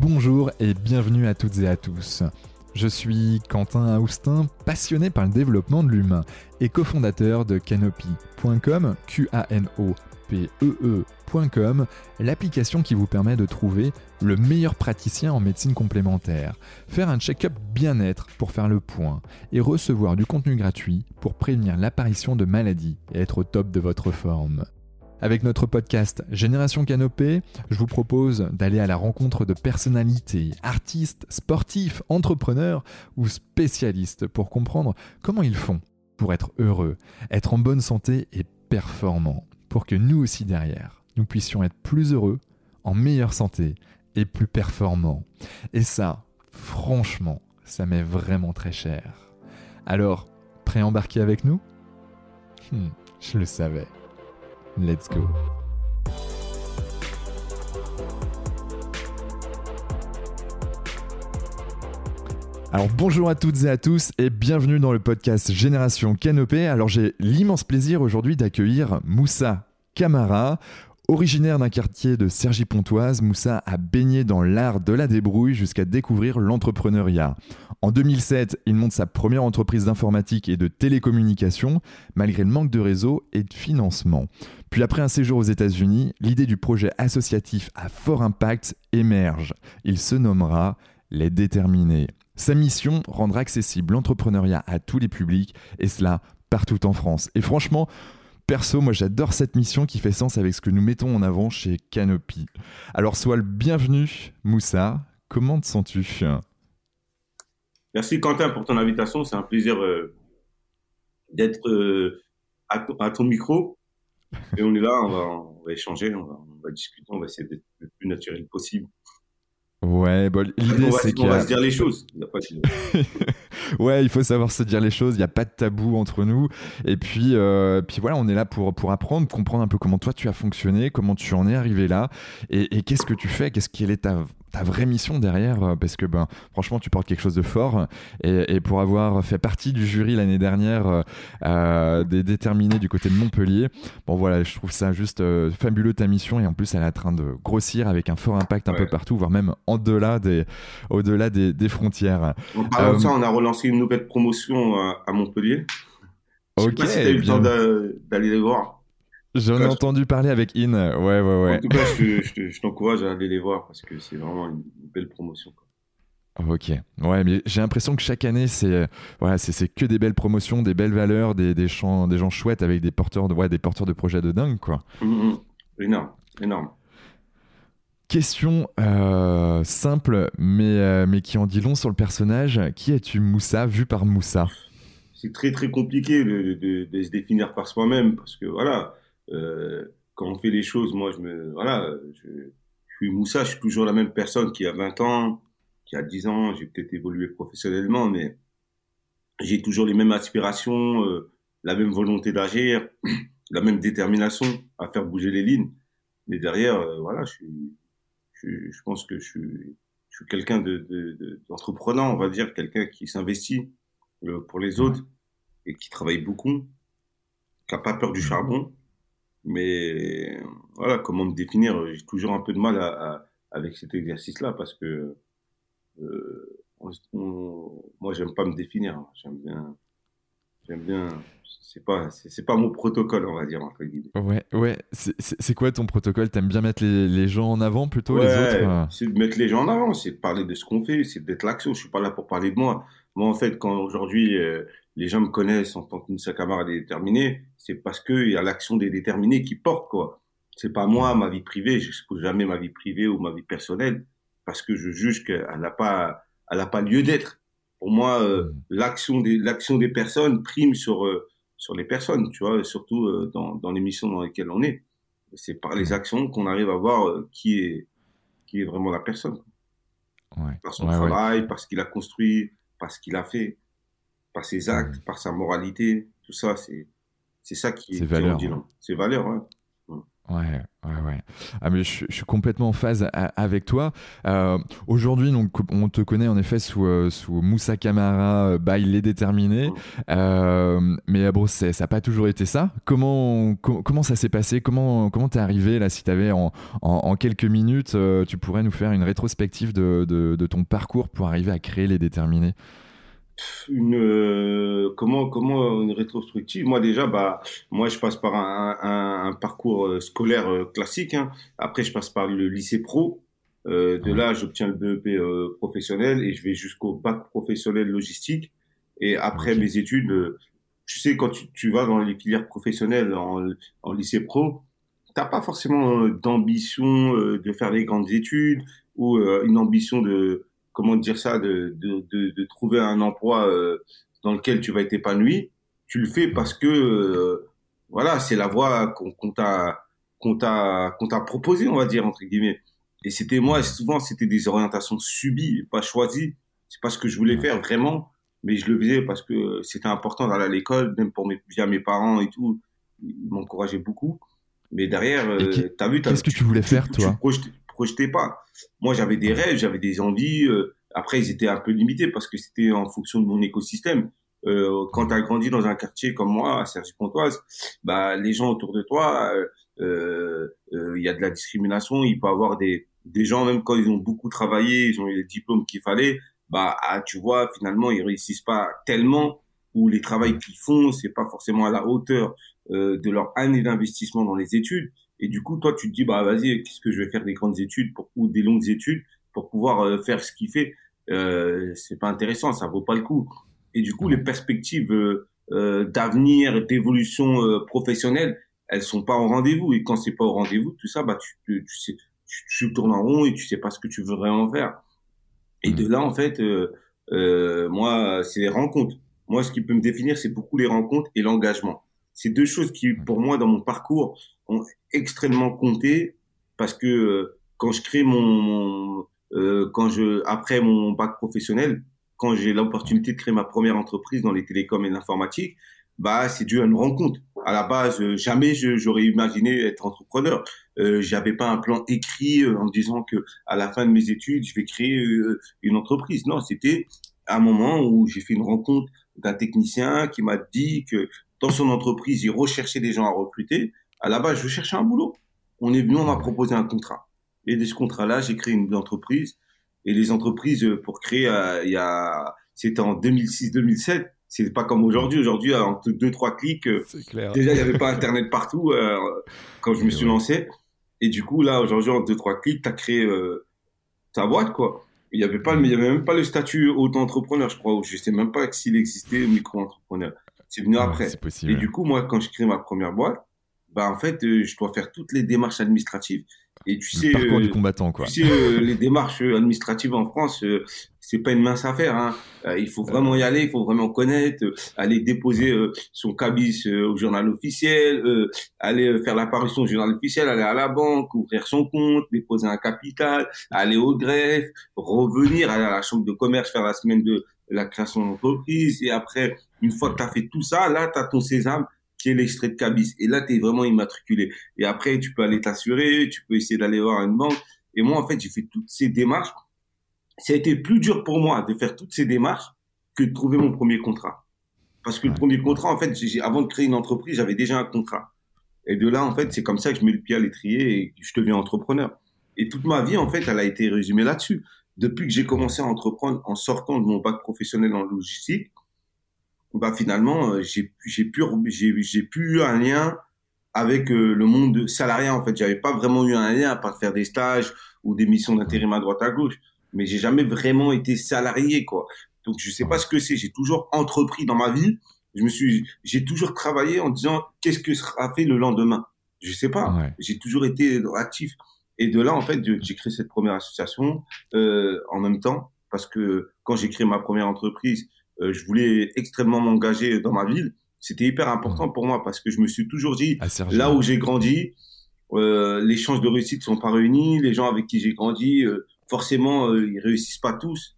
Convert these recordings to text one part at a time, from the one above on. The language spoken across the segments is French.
Bonjour et bienvenue à toutes et à tous. Je suis Quentin Austin, passionné par le développement de l'humain et cofondateur de Canopy.com, Q-A-N-O-P-E-E.com, l'application qui vous permet de trouver le meilleur praticien en médecine complémentaire, faire un check-up bien-être pour faire le point et recevoir du contenu gratuit pour prévenir l'apparition de maladies et être au top de votre forme. Avec notre podcast Génération Canopée, je vous propose d'aller à la rencontre de personnalités, artistes, sportifs, entrepreneurs ou spécialistes pour comprendre comment ils font pour être heureux, être en bonne santé et performants, pour que nous aussi derrière, nous puissions être plus heureux, en meilleure santé et plus performants. Et ça, franchement, ça m'est vraiment très cher. Alors, prêt à embarquer avec nous? Hmm, Je le savais. Let's go. Alors bonjour à toutes et à tous et bienvenue dans le podcast Génération Canopée. Alors j'ai l'immense plaisir aujourd'hui d'accueillir Moussa Camara. Originaire d'un quartier de Cergy-Pontoise, Moussa a baigné dans l'art de la débrouille jusqu'à découvrir l'entrepreneuriat. En 2007, il monte sa première entreprise d'informatique et de télécommunication, malgré le manque de réseau et de financement. Puis après un séjour aux États-Unis, l'idée du projet associatif à fort impact émerge. Il se nommera Les Déterminés. Sa mission, rendre accessible l'entrepreneuriat à tous les publics, et cela partout en France. Et franchement, perso, moi j'adore cette mission qui fait sens avec ce que nous mettons en avant chez Canopy. Alors sois le bienvenu, Moussa. Comment te sens-tu? Merci Quentin pour ton invitation. C'est un plaisir euh, d'être euh, à, ton micro. Et on est là, on va, échanger, on va, discuter, on va essayer d'être le plus naturel possible. Ouais, bon, l'idée c'est qu'on va se dire les choses. ouais, il faut savoir se dire les choses. Il n'y a pas de tabou entre nous. Et puis, euh, puis voilà, on est là pour pour apprendre, comprendre un peu comment toi tu as fonctionné, comment tu en es arrivé là, et, et qu'est-ce que tu fais, qu'est-ce qui est ta ta vraie mission derrière, euh, parce que ben, franchement, tu portes quelque chose de fort. Et, pour avoir fait partie du jury l'année dernière euh, euh, des déterminés du côté de Montpellier, bon voilà, je trouve ça juste fabuleux ta mission. Et en plus, elle est en train de grossir avec un fort impact un peu partout, voire même au-delà des, au-delà des, des frontières. En parlant de ça, on a relancé une nouvelle promotion à, Montpellier. Je. Sais pas si as eu le temps d'aller les voir. J'en ai entendu parler avec In. Ouais, ouais, ouais. En tout cas, je, t'encourage à aller les voir parce que c'est vraiment une belle promotion. Ok, ouais, mais j'ai l'impression que chaque année, c'est voilà, c'est que des belles promotions, des belles valeurs, des, des, gens, des gens chouettes avec des porteurs de, ouais, des porteurs de projets de dingue, quoi. Hum, hum. Énorme, énorme. Question euh, simple, mais, euh, mais qui en dit long sur le personnage. Qui es-tu, Moussa, vu par Moussa? C'est très très compliqué de, de, de, se définir par soi-même parce que voilà, euh, quand on fait les choses, moi, je me, voilà, je, je suis Moussa, je suis toujours la même personne qui a 20 ans, qui a 10 ans, j'ai peut-être évolué professionnellement, mais j'ai toujours les mêmes aspirations, euh, la même volonté d'agir, la même détermination à faire bouger les lignes. Mais derrière, euh, voilà, je, suis, je, je, pense que je suis, je suis quelqu'un d'entreprenant, de, de, on va dire, quelqu'un qui s'investit euh, pour les autres et qui travaille beaucoup, qui n'a pas peur du charbon mais voilà, comment me définir? J'ai toujours un peu de mal à, avec cet exercice-là parce que euh, moi, j'aime pas me définir. J'aime bien, j'aime bien. C'est pas, c'est pas mon protocole, on va dire entre guillemets. Ouais, ouais. C'est quoi ton protocole? T'aimes bien mettre les, les, gens en avant plutôt les autres? C'est de mettre les gens en avant, c'est de parler de ce qu'on fait, c'est d'être l'action. Je suis pas là pour parler de moi. Moi, en fait, quand aujourd'hui euh, les gens me connaissent en tant qu'une camarade déterminée, c'est parce qu'il y a l'action des déterminés qui porte, quoi. C'est pas moi, ma vie privée, j'expose jamais ma vie privée ou ma vie personnelle, parce que je juge qu'elle n'a pas, elle n'a pas lieu d'être. Pour moi, euh, l'action des, l'action des personnes prime sur, euh, sur les personnes, tu vois, surtout euh, dans, dans les missions dans lesquelles on est. C'est par les actions qu'on arrive à voir qui est, qui est vraiment la personne. Ouais. Par son travail, par ce qu'il a construit, par ce qu'il a fait par ses actes, par sa moralité, tout ça, c'est c'est ça qui est, valeur. C'est valeur, ouais. Ouais, ouais, ouais. Ah, mais je, suis complètement en phase avec toi. Euh, aujourd'hui, donc, on te connaît en effet sous, euh, sous Moussa Camara, bah, il est déterminé. mais bon, ça n'a pas toujours été ça. Comment, comment ça s'est passé? Comment comment t'es arrivé là Si t'avais en, en, en, quelques minutes, tu pourrais nous faire une rétrospective de, de, de ton parcours pour arriver à créer les déterminés? Une euh, comment comment une rétrospective? Moi déjà bah moi je passe par un, un, parcours euh, scolaire euh, classique hein. après je passe par le lycée pro. De là j'obtiens le BEP professionnel et je vais jusqu'au bac professionnel logistique. Et après mes études tu sais quand tu, tu, vas dans les filières professionnelles en, en lycée pro t'as pas forcément d'ambition de faire des grandes études ou une ambition de comment dire ça, de, de, de, de trouver un emploi euh, dans lequel tu vas être épanoui, tu le fais parce que euh, voilà, c'est la voie qu'on t'a qu'on t'a qu'on t'a proposé, on va dire entre guillemets. Et c'était moi, souvent c'était des orientations subies, pas choisies. C'est pas ce que je voulais faire vraiment, mais je le faisais parce que c'était important d'aller à l'école, même pour mes via mes parents et tout, ils m'encourageaient beaucoup. Mais derrière, euh, t'as vu, qu'est-ce que tu voulais faire, toi? projetais pas. Moi, j'avais des rêves, j'avais des envies. Euh, après, ils étaient un peu limités parce que c'était en fonction de mon écosystème. Euh, quand tu as grandi dans un quartier comme moi, à Sergi-Pontoise, bah, les gens autour de toi, euh, il y a de la discrimination. Il peut y avoir des, des gens, même quand ils ont beaucoup travaillé, ils ont eu les diplômes qu'il fallait, bah, ah, tu vois, finalement, ils réussissent pas tellement ou les travails qu'ils font, c'est pas forcément à la hauteur de leur année d'investissement dans les études. Et du coup, toi, tu te dis, bah vas-y, qu'est-ce que je vais faire des grandes études pour, ou des longues études pour pouvoir euh, faire ce qu'il fait euh, C'est pas intéressant, ça vaut pas le coup. Et du coup, les perspectives euh, euh d'avenir, d'évolution euh, professionnelle, elles sont pas au rendez-vous. Et quand c'est pas au rendez-vous, tout ça, bah tu, tu, sais, tu, tu, tournes en rond et tu sais pas ce que tu veux vraiment faire. Et de là, en fait, moi, c'est les rencontres. Moi, ce qui peut me définir, c'est beaucoup les rencontres et l'engagement. C'est deux choses qui, pour moi, dans mon parcours, ont extrêmement compté parce que euh, quand je crée mon, euh, quand je après mon bac professionnel, quand j'ai l'opportunité de créer ma première entreprise dans les télécoms et l'informatique, bah c'est dû à une rencontre. À la base, euh, jamais j'aurais imaginé être entrepreneur. Euh, J'avais pas un plan écrit en disant que à la fin de mes études, je vais créer une entreprise. Non, c'était un moment où j'ai fait une rencontre d'un technicien qui m'a dit que dans son entreprise, il recherchait des gens à recruter à la base, je cherchais un boulot. On est venu, on m'a proposé un contrat. Et de ce contrat-là, j'ai créé une entreprise. Et les entreprises, euh, pour créer, euh, il y a, c'était en 2006-2007. C'est pas comme aujourd'hui. Aujourd'hui, en deux, trois clics, euh, déjà, il n'y avait pas Internet partout quand je me suis lancé. Et du coup, là, aujourd'hui, en deux, trois clics, tu as créé ta boîte, quoi. Il n'y avait pas, il y avait même pas le statut auto-entrepreneur, je crois. Je sais même pas s'il existait micro-entrepreneur. C'est venu après. Et du coup, moi, quand je crée ma première boîte, bah en fait, euh, je dois faire toutes les démarches administratives. Et tu sais, parcours du euh, combattant, quoi. Tu sais, euh, les démarches administratives en France, c'est pas une mince affaire. Hein. il faut vraiment y aller, il faut vraiment connaître, aller déposer son cabis au journal officiel, aller faire l'apparition au journal officiel, aller à la banque, ouvrir son compte, déposer un capital, aller au greffe, revenir, aller à la chambre de commerce, faire la semaine de la création d'entreprise. Et après, une fois que tu as fait tout ça, là, tu as ton sésame qui est l'extrait de cabis. Et là, tu es vraiment immatriculé. Et après, tu peux aller t'assurer, tu peux essayer d'aller voir une banque. Et moi, en fait, j'ai fait toutes ces démarches. Ça a été plus dur pour moi de faire toutes ces démarches que de trouver mon premier contrat. Parce que le premier contrat, en fait, avant de créer une entreprise, j'avais déjà un contrat. Et de là, en fait, c'est comme ça que je mets le pied à l'étrier et que je deviens entrepreneur. Et toute ma vie, en fait, elle a été résumée là-dessus. Depuis que j'ai commencé à entreprendre en sortant de mon bac professionnel en logistique, bah finalement euh, j'ai j'ai pu j'ai plus eu un lien avec euh, le monde salarié en fait. J'avais pas vraiment eu un lien à part faire des stages ou des missions d'intérim à droite à gauche. Mais j'ai jamais vraiment été salarié quoi. Donc je sais pas ce que c'est. J'ai toujours entrepris dans ma vie. Je me suis j'ai toujours travaillé en disant qu'est-ce que sera fait le lendemain? Je sais pas. J'ai toujours été actif et de là en fait j'ai créé cette première association euh, en même temps parce que quand j'ai créé ma première entreprise euh, je voulais extrêmement m'engager dans ma ville. C'était hyper important pour moi parce que je me suis toujours dit, ah, là où j'ai grandi, euh, les chances de réussite sont pas réunies. Les gens avec qui j'ai grandi, euh, forcément, ils réussissent pas tous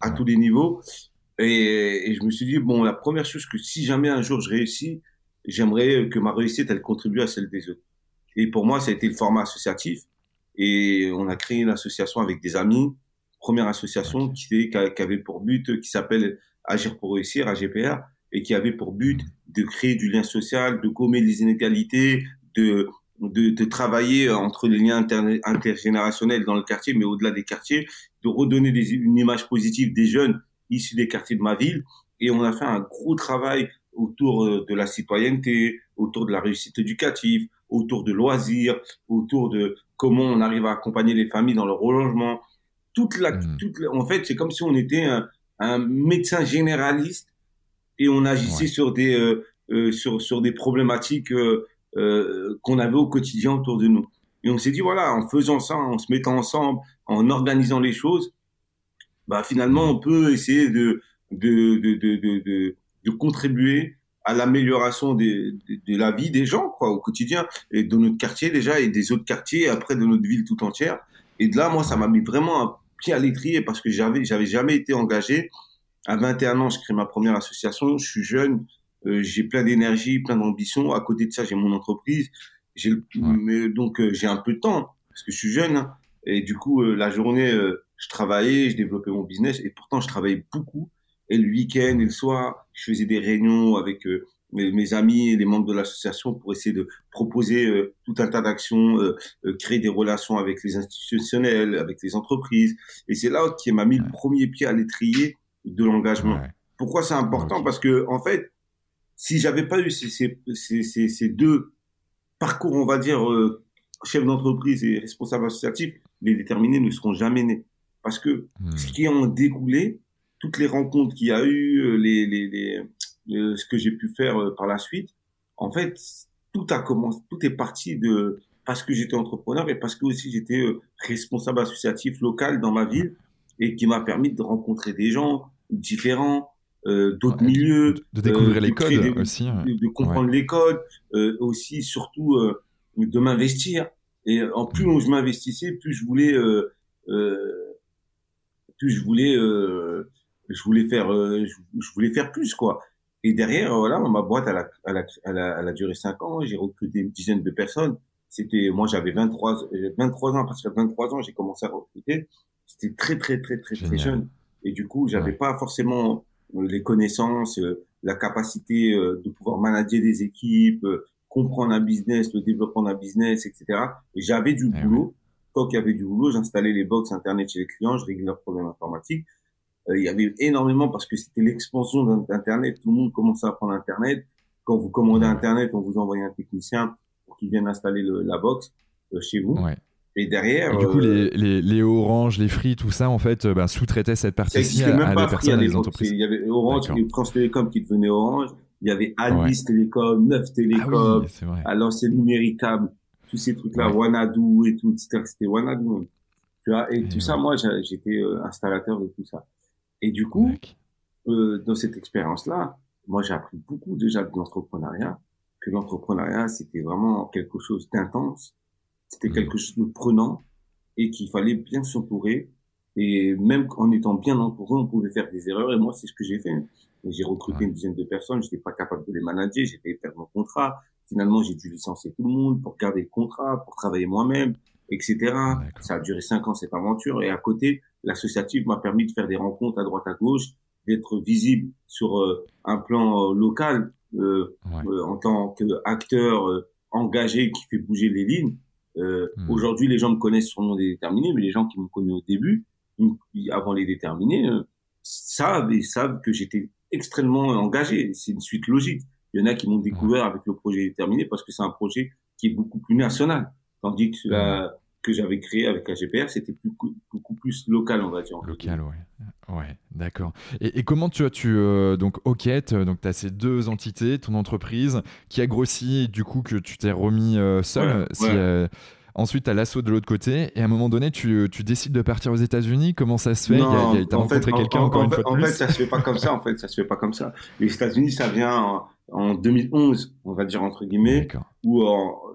à tous les niveaux. Et, et, je me suis dit, bon, la première chose que si jamais un jour je réussis, j'aimerais que ma réussite, elle contribue à celle des autres. Et pour moi, ça a été le format associatif. Et on a créé une association avec des amis, première association qui, qui, avait pour but, qui s'appelle Agir pour réussir, AGPR, et qui avait pour but de créer du lien social, de gommer les inégalités, de, de, de travailler entre les liens intergénérationnels dans le quartier, mais au-delà des quartiers, de redonner des, une image positive des jeunes issus des quartiers de ma ville. Et on a fait un gros travail autour euh, de la citoyenneté, autour de la réussite éducative, autour de loisirs, autour de comment on arrive à accompagner les familles dans leur relogement. Toute la, mmh. toute en fait, c'est comme si on était un, un, médecin généraliste et on agissait sur des euh, euh, sur sur des problématiques euh, euh, qu'on avait au quotidien autour de nous. Et on s'est dit voilà, en faisant ça, en se mettant ensemble, en organisant les choses, bah finalement on peut essayer de de de de de, de contribuer à l'amélioration de, la vie des gens quoi au quotidien. Et de notre quartier déjà et des autres quartiers après de notre ville tout entière. Et de là moi ça m'a mis vraiment un pied à l'étrier parce que j'avais j'avais jamais été engagé. À 21 ans je crée ma première association. Je suis jeune. Euh, j'ai plein d'énergie plein d'ambition. À côté de ça j'ai mon entreprise. J'ai donc euh, j'ai un peu de temps parce que je suis jeune hein. et du coup euh, la journée je travaillais je développais mon business. Et pourtant je travaillais beaucoup et le week-end et le soir, je faisais des réunions avec euh, mes, amis et les membres de l'association pour essayer de proposer euh, tout un tas d'actions, euh, créer des relations avec les institutionnels, avec les entreprises. Et c'est là qui m'a mis le premier pied à l'étrier de l'engagement. Pourquoi c'est important? Parce que en fait, si j'avais pas eu ces, ces, ces, ces, deux parcours, on va dire, chef d'entreprise et responsable associatif, les déterminés ne seront jamais nés. Parce que hmm. ce qui en découlé, toutes les rencontres qu'il y a eu, euh, les, les, les, ce que j'ai pu faire euh, par la suite, en fait, tout a commencé, tout est parti de parce que j'étais entrepreneur et parce que aussi j'étais euh, responsable associatif local dans ma ville et qui m'a permis de rencontrer des gens différents, euh, d'autres milieux, de, découvrir les codes aussi, de, comprendre les codes, euh, aussi surtout de m'investir. Et en plus mmh. je m'investissais, plus je voulais, plus je voulais je voulais faire, euh, je, voulais faire plus quoi. Et derrière, voilà, ma boîte, elle a, elle a, elle a, elle a duré cinq ans. J'ai recruté une dizaine de personnes. C'était, moi, j'avais 23, 23 ans parce qu'à 23 ans, j'ai commencé à recruter. C'était très, très, très, très, très jeune. Et du coup, j'avais pas forcément euh, les connaissances, euh, la capacité de pouvoir manager des équipes, comprendre un business, le développement d'un business, etc. Et j'avais du eh boulot. Quand il y avait du boulot, j'installais les box internet chez les clients, je réglais leurs problèmes informatiques. Euh, il y avait énormément parce que c'était l'expansion d'Internet. Tout le monde commençait à prendre Internet. Quand vous commandez Internet, on vous envoie un technicien pour qu'il vienne installer le, la box euh, chez vous. Ouais. Et derrière. du coup, euh, les, les, les, Orange, les Free, tout ça, en fait, ben, sous-traitaient cette partie-ci à, à des personnes, à des entreprises. Il y avait Orange, et France Télécom qui devenait Orange. Il y avait Alice Télécom, Neuf Télécom, ah alors c'est numéricable, tous ces trucs-là, ouais. Wanadu et tout, c'était Wanadu. Tu vois, et, tout ça, moi, j'étais installateur de tout ça. Et du coup, euh, dans cette expérience-là, moi, j'ai appris beaucoup déjà de l'entrepreneuriat, que l'entrepreneuriat, c'était vraiment quelque chose d'intense, c'était mmh. quelque chose de prenant, et qu'il fallait bien s'entourer. Et même en étant bien entouré, on pouvait faire des erreurs. Et moi, c'est ce que j'ai fait. J'ai recruté une dizaine de personnes, j'étais pas capable de les manager, j'ai fait perdre mon contrat. Finalement, j'ai dû licencier tout le monde pour garder le contrat, pour travailler moi-même, etc. Ça a duré cinq ans cette aventure. Et à côté, l'associatif m'a permis de faire des rencontres à droite à gauche, d'être visible sur euh, un plan euh, local euh, en tant qu'acteur engagé qui fait bouger les lignes. Hmm. Aujourd'hui, les gens me connaissent sur le nom des déterminés, mais les gens qui m'ont connu au début, avant les déterminés, savent et savent que j'étais extrêmement engagé. C'est une suite logique. Il y en a qui m'ont découvert avec le projet déterminé parce que c'est un projet qui est beaucoup plus national. Tandis que la, que j'avais créé avec AGPR, c'était beaucoup, plus local, on va dire. Local, ouais. Ouais, d'accord. Et, comment tu as, tu, euh, donc, Oquette, euh, donc tu as ces deux entités, ton entreprise, qui a grossi, du coup, que tu t'es remis euh, seul. ensuite, tu as l'assaut de l'autre côté, et à un moment donné, tu, tu décides de partir aux États-Unis? Comment ça se fait? Tu as rencontré quelqu'un encore une fois En fait, ça se fait pas comme ça. En fait, ça se fait pas comme ça. Les États-Unis, ça vient en 2011, on va dire entre guillemets, où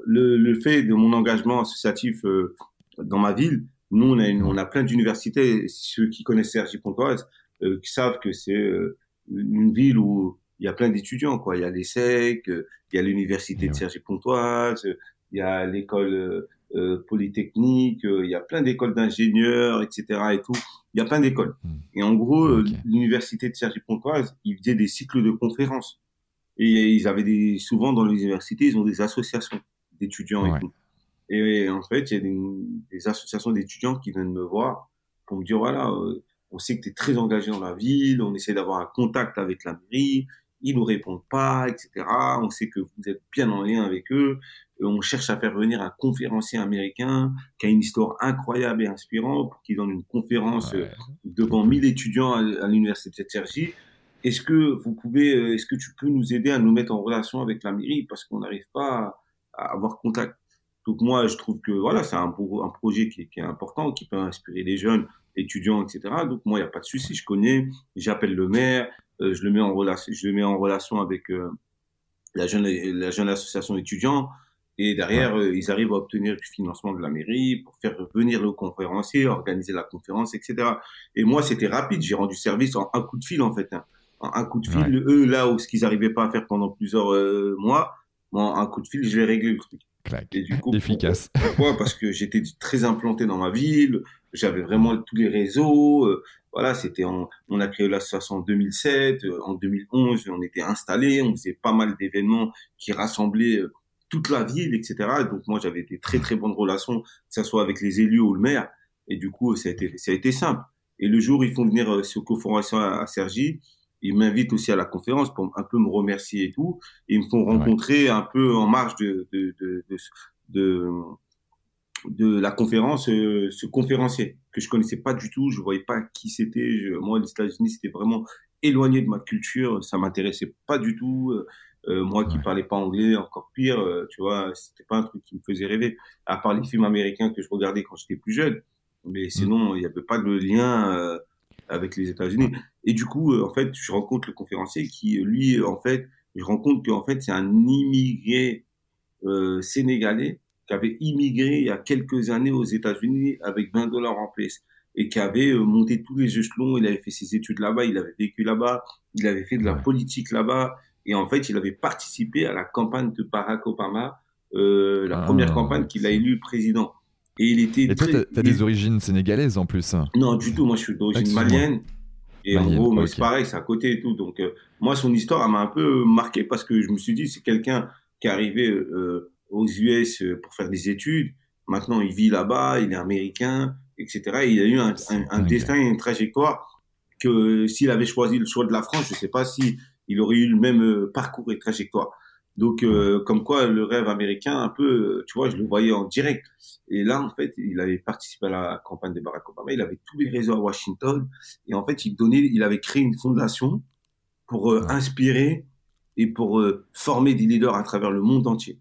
le, le, fait de mon engagement associatif euh, dans ma ville, nous on a, on a plein d'universités, ceux qui connaissent Sergi Pontoise euh, qui savent que c'est euh, une ville où il y a plein d'étudiants quoi. Il y a l'ESSEC, il y a l'université de Sergi Pontoise, il y a l'école euh, polytechnique, il y a plein d'écoles d'ingénieurs, etc. et tout. Il y a plein d'écoles. Hmm. Et en gros, l'université de Cergy-Pontoise, ils faisaient des cycles de conférences. Et ils avaient des, souvent dans les universités, ils ont des associations d'étudiants et tout. Et en fait, il y a des, des associations d'étudiants qui viennent me voir pour me dire, voilà, euh, on sait que tu es très engagé dans la ville, on essaie d'avoir un contact avec la mairie, ils nous répondent pas, etc. On sait que vous êtes bien en lien avec eux. Euh, on cherche à faire venir un conférencier américain qui a une histoire incroyable et inspirante pour qu'il donne une conférence euh, devant 1000 étudiants à, l'université de Sergi. Est-ce que vous pouvez, euh, est-ce que tu peux nous aider à nous mettre en relation avec la mairie? Parce qu'on n'arrive pas à, avoir contact. Donc moi, je trouve que voilà, c'est un, un projet qui, qui est important, qui peut inspirer les jeunes étudiants, etc. Donc moi, il n'y a pas de souci, je connais, j'appelle le maire, euh, je le mets en relation, je le mets en relation avec euh, la jeune la jeune association d'étudiants et derrière euh, ils arrivent à obtenir du financement de la mairie pour faire venir le conférencier, organiser la conférence, etc. Et moi c'était rapide, j'ai rendu service en un coup de fil en fait, hein. En un coup de fil. Eux là où ce qu'ils n'arrivaient pas à faire pendant plusieurs mois, moi un coup de fil je vais régler le truc. Et du coup, efficace. Pourquoi Parce que j'étais très implanté dans ma ville, j'avais vraiment tous les réseaux. Euh, voilà, c'était on a créé l'association en 2007, euh, en 2011, on était installé, on faisait pas mal d'événements qui rassemblaient euh, toute la ville, etc. Donc moi, j'avais des très très bonnes relations, que ce soit avec les élus ou le maire. Et du coup, ça a été, ça a été simple. Et le jour ils font venir ce co-formation à, à Sergi, ils m'invitent aussi à la conférence pour un peu me remercier et tout. Et ils me font rencontrer un peu en marge de, de, de, de, de la conférence euh, ce conférencier que je connaissais pas du tout. Je voyais pas qui c'était. Moi, les États-Unis, c'était vraiment éloigné de ma culture. Ça m'intéressait pas du tout. Euh, euh moi qui parlais pas anglais, encore pire, euh, tu vois, c'était pas un truc qui me faisait rêver. À part les films américains que je regardais quand j'étais plus jeune. Mais mm. sinon, il n'y avait pas de lien avec les États-Unis. Et du coup, euh, en fait, je rencontre le conférencier qui, lui, en fait, je rencontre qu'en fait, c'est un immigré euh, sénégalais qui avait immigré il y a quelques années aux États-Unis avec 20 dollars en place et qui avait euh, monté tous les échelons. Il avait fait ses études là-bas, il avait vécu là-bas, il avait fait de la politique là-bas. Et en fait, il avait participé à la campagne de Barack Obama, euh, la ah, première campagne qu'il a élu président. Et il était. Et toi, t'as des origines sénégalaises en plus Non, du tout. Moi, je suis d'origine malienne. Et en gros, c'est pareil, c'est à côté et tout. Donc, euh, moi, son histoire, elle m'a un peu marqué parce que je me suis dit, c'est quelqu'un qui est arrivé euh, aux US euh, pour faire des études. Maintenant, il vit là-bas, il est américain, etc. il a eu un, un, destin et une trajectoire que s'il avait choisi le choix de la France, je ne sais pas si il aurait eu le même parcours et trajectoire. Donc, euh, comme quoi, le rêve américain, un peu, tu vois, je le voyais en direct. Et là, en fait, il avait participé à la campagne de Barack Obama. Il avait tous les réseaux à Washington. Et en fait, il donnait, il avait créé une fondation pour euh, inspirer et pour euh, former des leaders à travers le monde entier.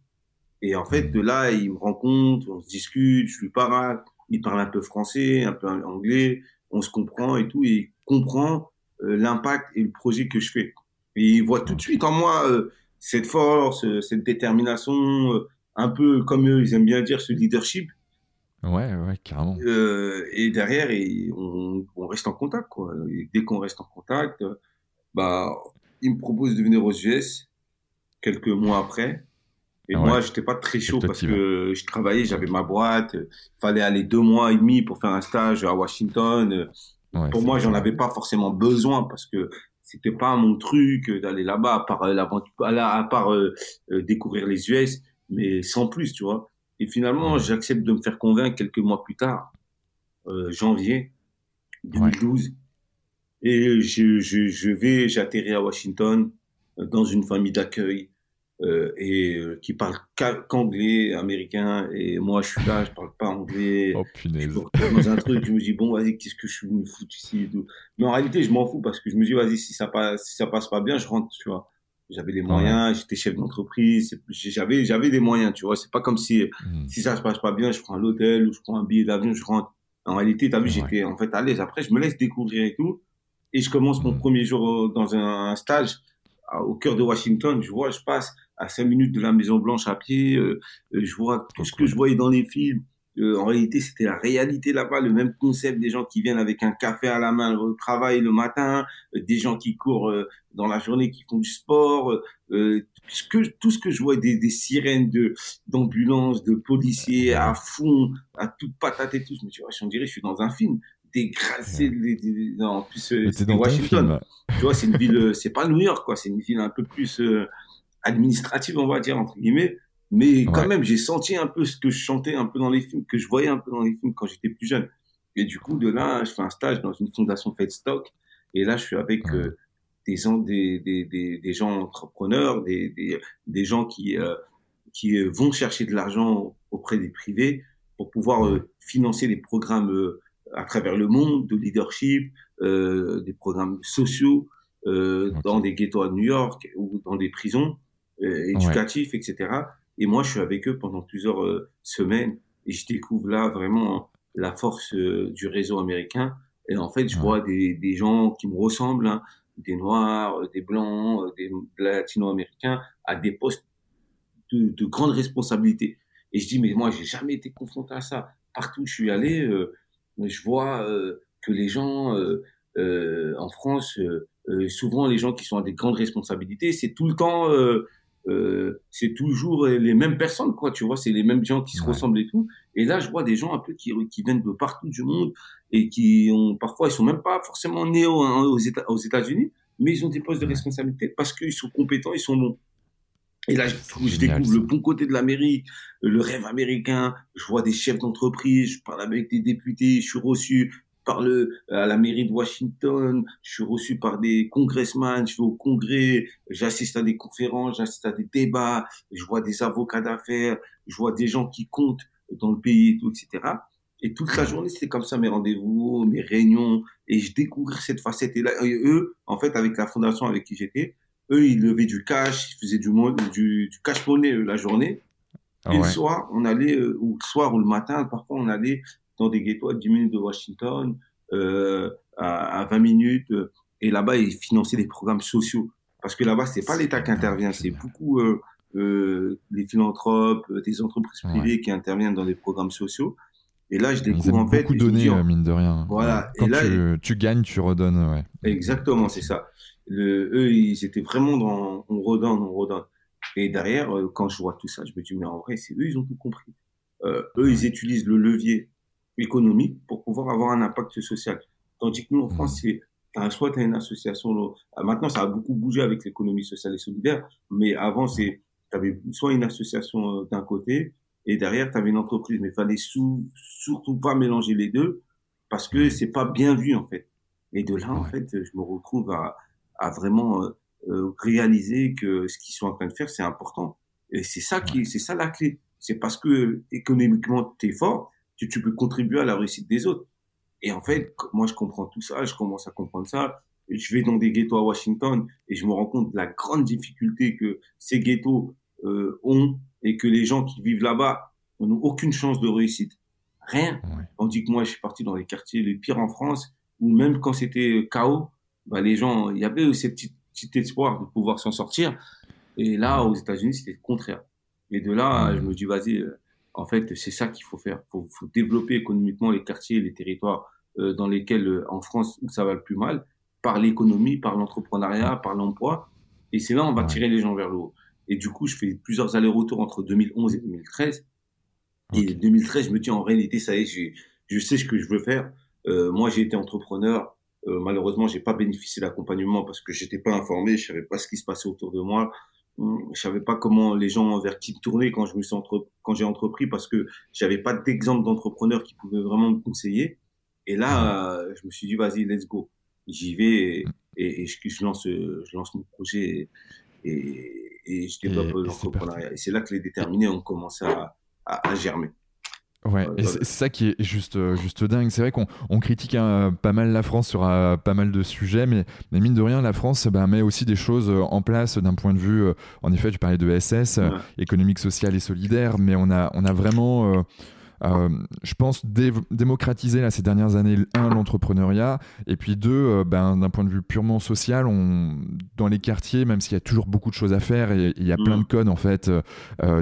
Et en fait, de là, il me rencontre, on se discute, je lui parle, il parle un peu français, un peu anglais, on se comprend et tout, et il comprend l'impact et le projet que je fais. Et il voit tout de suite en moi cette force, euh, cette détermination, euh, un peu comme eux, ils aiment bien dire ce leadership. Ouais, ouais, carrément. Euh, et derrière, et on, on, reste en contact, quoi. Et dès qu'on reste en contact, bah, il me propose de venir aux US quelques mois après. Et moi, j'étais pas très chaud parce que je travaillais, j'avais ma boîte, il fallait aller deux mois et demi pour faire un stage à Washington. pour moi, j'en avais pas forcément besoin parce que c'était pas mon truc euh, d'aller là-bas à part euh, à part euh, découvrir les US mais sans plus tu vois. Et finalement j'accepte de me faire convaincre quelques mois plus tard janvier 2012 et je, je, je vais j'atterris à Washington dans une famille d'accueil euh, et euh, qui parle qu'anglais, américain, et moi je suis là, je parle pas anglais. Oh punaise. Je dans un truc, je me dis bon vas-y, qu'est-ce que je suis venu foutre ici et tout. Mais en réalité, je m'en fous parce que je me dis vas-y, si ça passe, si ça passe pas bien, je rentre, tu vois. J'avais les moyens, j'étais chef d'entreprise, j'avais j'avais des moyens, tu vois. C'est pas comme si hmm. si ça se passe pas bien, je prends l'hôtel ou je prends un billet d'avion, je rentre. En réalité, t'as vu, j'étais en fait à l'aise. Après, je me laisse découvrir et tout, et je commence mon hmm. premier jour dans un stage au cœur de Washington. Je vois, je passe à cinq minutes de la Maison Blanche à pied. Euh, euh, je vois tout ce que je voyais dans les films. Euh, en réalité, c'était la réalité là-bas, le même concept des gens qui viennent avec un café à la main au travail le matin, euh, des gens qui courent euh, dans la journée, qui font du sport, ce que, tout ce que je vois, des, des sirènes d'ambulances, de policiers à fond, à toute patate et tout. Je me dis, on dirait, je suis dans un film. Des des, en plus, c'est Washington. Tu vois, c'est une ville, c'est pas New York, quoi. C'est une ville un peu plus administrative, on va dire entre guillemets mais quand même, j'ai senti un peu ce que je chantais un peu dans les films, que je voyais un peu dans les films quand j'étais plus jeune. Et du coup, de là, je fais un stage dans une fondation Stock. Et là, je suis avec euh, des, des, des, des, gens entrepreneurs, des, des, des gens qui, euh, qui euh, vont chercher de l'argent auprès des privés pour pouvoir financer des programmes à travers le monde de leadership, des programmes sociaux dans des ghettos à New York ou dans des prisons éducatifs, etc. Et moi, je suis avec eux pendant plusieurs euh, semaines et je découvre là vraiment la force euh, du réseau américain. Et en fait, je vois des, des, gens qui me ressemblent, hein, des Noirs, euh, des Blancs, des Latino-Américains, à des postes de, de grande responsabilité. Et je dis, mais moi, j'ai jamais été confronté à ça. Partout où je suis allé, euh, je vois euh, que les gens euh, en France, souvent les gens qui sont à des grandes responsabilités, c'est tout le temps euh, c'est toujours les mêmes personnes, quoi, tu vois, c'est les mêmes gens qui se ressemblent et tout. Et là, je vois des gens un peu qui, qui viennent de partout du monde et qui ont, parfois, ils sont même pas forcément nés aux, aux États-Unis, mais ils ont des postes de responsabilité parce qu'ils sont compétents, ils sont bons. Et là, je, je découvre le bon côté de l'Amérique, le rêve américain. Je vois des chefs d'entreprise, je parle avec des députés, je suis reçu parle euh, à la mairie de Washington, je suis reçu par des congressmen, je vais au congrès, j'assiste à des conférences, j'assiste à des débats, je vois des avocats d'affaires, je vois des gens qui comptent dans le pays et tout, etc. Et toute la journée, c'était comme ça, mes rendez-vous, mes réunions, et je découvrais cette facette. Et là, eux, en fait, avec la fondation avec qui j'étais, eux, ils levaient du cash, ils faisaient du, du, du cash money la journée. Ah et le soir, on allait, euh, ou le soir ou le matin, parfois, on allait dans des ghettos à 10 minutes de Washington, euh, à, à, 20 minutes. Euh, et là-bas, ils finançaient des programmes sociaux. Parce que là-bas, c'est pas l'État qui intervient, c'est beaucoup euh, euh, les philanthropes, euh, des entreprises privées qui interviennent dans des programmes sociaux. Et là, je découvre en fait. beaucoup donné, mine de rien. Voilà. Quand et là, tu, tu, gagnes, tu redonnes. Ouais. Exactement, c'est ça. Le, eux, ils étaient vraiment dans on redonne, on redonne. Et derrière, quand je vois tout ça, je me dis, mais en vrai, c'est eux, ils ont tout compris. Euh, eux, ils utilisent le levier économique pour pouvoir avoir un impact social. Tandis que nous, en France, c'est soit tu as une association. Ah, maintenant, ça a beaucoup bougé avec l'économie sociale et solidaire, mais avant, c'est tu avais soit une association euh, d'un côté et derrière, tu avais une entreprise. Mais il fallait surtout pas mélanger les deux parce que c'est pas bien vu, en fait. Et de là, en fait, je me retrouve à, à vraiment euh, euh, réaliser que ce qu'ils sont en train de faire, c'est important. Et c'est ça qui, c'est ça la clé. C'est parce que économiquement, tu es fort, que tu peux contribuer à la réussite des autres. Et en fait, moi, je comprends tout ça, je commence à comprendre ça. Je vais dans des ghettos à Washington et je me rends compte de la grande difficulté que ces ghettos euh, ont et que les gens qui vivent là-bas n'ont aucune chance de réussite. Rien. Tandis que moi, je suis parti dans les quartiers les pires en France où même quand c'était chaos, bah, les gens, il y avait ce petit, petit espoir de pouvoir s'en sortir. Et là, aux États-Unis, c'était le contraire. Et de là, je me dis, vas-y, euh, en fait, c'est ça qu'il faut faire. Il faut, développer économiquement les quartiers, les territoires euh, dans lesquels, euh, en France, où ça va le plus mal, par l'économie, par l'entrepreneuriat, par l'emploi. Et c'est là on va tirer les gens vers le haut. Et du coup, je fais plusieurs allers-retours entre 2011 et 2013. Et 2013, je me dis en réalité, ça y est, je sais ce que je veux faire. Euh, moi, j'ai été entrepreneur. Euh, malheureusement, j'ai pas bénéficié d'accompagnement parce que j'étais pas informé, je savais pas ce qui se passait autour de moi je savais pas comment les gens vers qui tourner quand je me suis entre... quand j'ai entrepris parce que j'avais pas d'exemple d'entrepreneur qui pouvait vraiment me conseiller. Et là, je me suis dit vas-y, let's go. J'y vais et, et, je, lance je lance mon projet et, et je développe l'entrepreneuriat. Et c'est là que les déterminés ont commencé à, à, à germer. Ouais, et c'est ça qui est juste, euh, juste dingue. C'est vrai qu'on on critique hein, pas mal la France sur euh, pas mal de sujets, mais, mais, mine de rien, la France bah, met aussi des choses euh, en place d'un point de vue. en effet, tu parlais de SS, économique, sociale et solidaire, mais on a, on a vraiment je pense, démocratiser là, ces dernières années, un, l'entrepreneuriat, et puis deux, ben, d'un point de vue purement social, on, dans les quartiers, même s'il y a toujours beaucoup de choses à faire, et il y a plein mm. de codes en fait,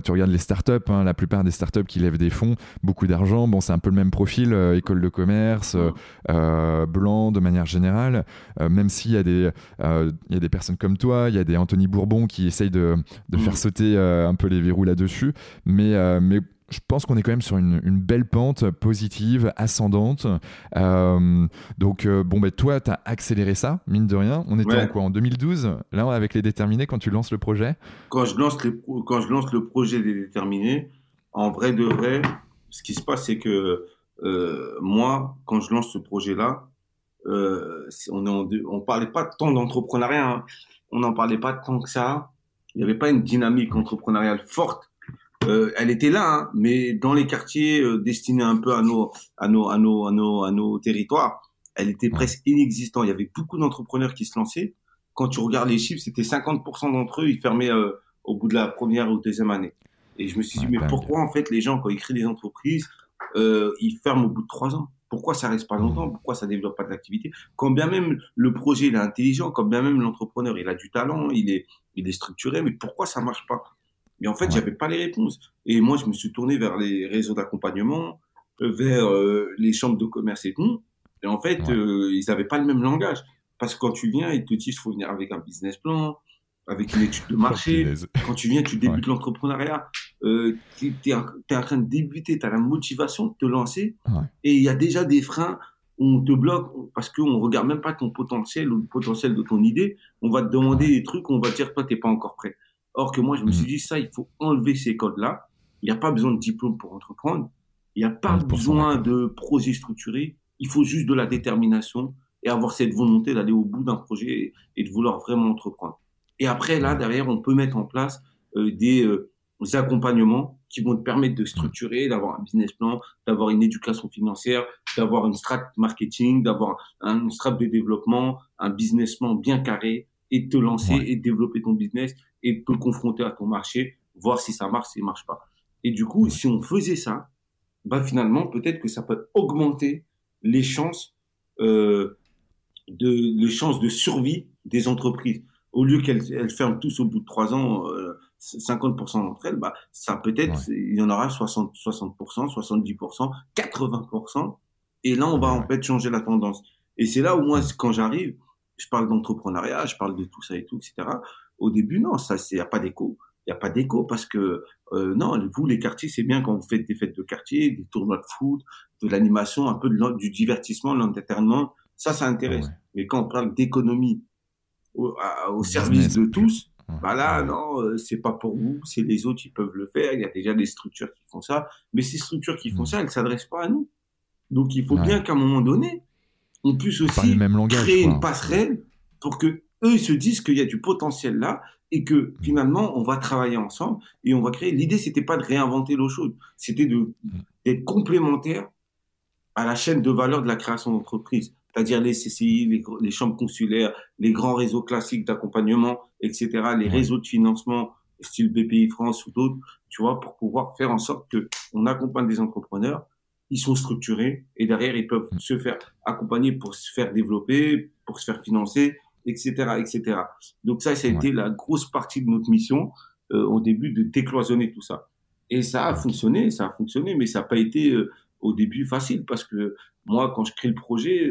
tu regardes les startups, hein, la plupart des startups qui lèvent des fonds, beaucoup d'argent, bon, c'est un peu le même profil, école de commerce, mm. blanc de manière générale, même s'il y, a des, il y a des personnes comme toi, il y a des Anthony Bourbon qui essayent de, de faire mm. sauter un peu les verrous là-dessus, mais, mais je pense qu'on est quand même sur une, belle pente positive, ascendante. Euh, donc, euh, bon, ben, toi, tu as accéléré ça, mine de rien. On était en quoi En 2012 Là, avec les déterminés, quand tu lances le projet? Quand je lance, quand je lance le projet des déterminés, en vrai de vrai, ce qui se passe, c'est que euh, moi, quand je lance ce projet-là, on ne parlait pas tant d'entrepreneuriat. Hein. On n'en parlait pas tant que ça. Il n'y avait pas une dynamique entrepreneuriale forte euh, elle était là, hein, mais dans les quartiers euh, destinés un peu à nos, à nos, à nos, à nos, à nos territoires, elle était presque inexistante. Il y avait beaucoup d'entrepreneurs qui se lançaient. Quand tu regardes les chiffres, c'était 50% d'entre eux, ils fermaient euh, au bout de la première ou deuxième année. Et je me suis dit, mais pourquoi en fait les gens, quand ils créent des entreprises, ils ferment au bout de trois ans? Pourquoi ça reste pas longtemps? Pourquoi ça développe pas de l'activité Quand bien même le projet il est intelligent, quand bien même l'entrepreneur il a du talent, il est, il est structuré, mais pourquoi ça marche pas? Mais en fait, j'avais pas les réponses. Et moi, je me suis tourné vers les réseaux d'accompagnement, euh, vers euh, les chambres de commerce et tout. Et en fait, euh, ils n'avaient pas le même langage. Parce que quand tu viens, ils te disent qu'il faut venir avec un business plan, avec une étude de marché. quand tu viens, tu débutes l'entrepreneuriat. Euh, tu es, en train de débuter, tu as la motivation de te lancer. Et il y a déjà des freins on te bloque parce qu'on ne regarde même pas ton potentiel ou le potentiel de ton idée. On va te demander des trucs, on va te dire, toi, tu n'es pas encore prêt. Or que moi, je me suis mhm. dit, ça, il faut enlever ces codes-là. Il n'y a pas besoin de diplôme pour entreprendre. Il n'y a pas besoin de projet structuré. Il faut juste de la détermination et avoir cette volonté d'aller au bout d'un projet et de vouloir vraiment entreprendre. Et après, là, derrière, on peut mettre en place euh, des, euh, accompagnements qui vont te permettre de structurer, d'avoir un business plan, d'avoir une éducation financière, d'avoir une strat marketing, d'avoir un strat de développement, un business plan bien carré et te lancer et développer ton business et te confronter à ton marché, voir si ça marche, si ça marche pas. Et du coup, si on faisait ça, bah finalement, peut-être que ça peut augmenter les chances, euh, de, les chances de survie des entreprises. Au lieu qu'elles ferment tous au bout de trois ans, 50% euh, d'entre elles, bah, ça peut-être, il y en aura 60, 60%, 70%, 80%. Et là, on va en fait changer la tendance. Et c'est là où moi, quand j'arrive, je parle d'entrepreneuriat, je parle de tout ça et tout, etc. Au début, non, ça, il n'y a pas d'écho. Il n'y a pas d'écho parce que, euh, non, vous, les quartiers, c'est bien quand vous faites des fêtes de quartier, des tournois de foot, de l'animation, un peu de, du divertissement, de l'entertainment. Ça, ça intéresse. Mais quand on parle d'économie au, service de tous, bah là, non, euh, c'est pas pour vous, c'est les autres qui peuvent le faire. Il y a déjà des structures qui font ça. Mais ces structures qui font mm. ça, elles ne s'adressent pas à nous. Donc, il faut bien qu'à un moment donné, on puisse aussi créer une passerelle pour que eux se disent qu'il y a du potentiel là et que mm. finalement on va travailler ensemble et on va créer. L'idée c'était pas de réinventer l'eau chaude, c'était de mm. d'être complémentaire à la chaîne de valeur de la création d'entreprise, c'est-à-dire les CCI, les, chambres consulaires, les grands réseaux classiques d'accompagnement, etc., les réseaux de financement style BPI France ou d'autres, tu vois, pour pouvoir faire en sorte que on accompagne des entrepreneurs, ils sont structurés et derrière ils peuvent mm. se faire accompagner pour se faire développer, pour se faire financer etc., etc. Donc ça, ça a été la grosse partie de notre mission euh, au début de décloisonner tout ça. Et ça a fonctionné, ça a fonctionné, mais ça n'a pas été euh, au début facile parce que moi, quand je crée le projet,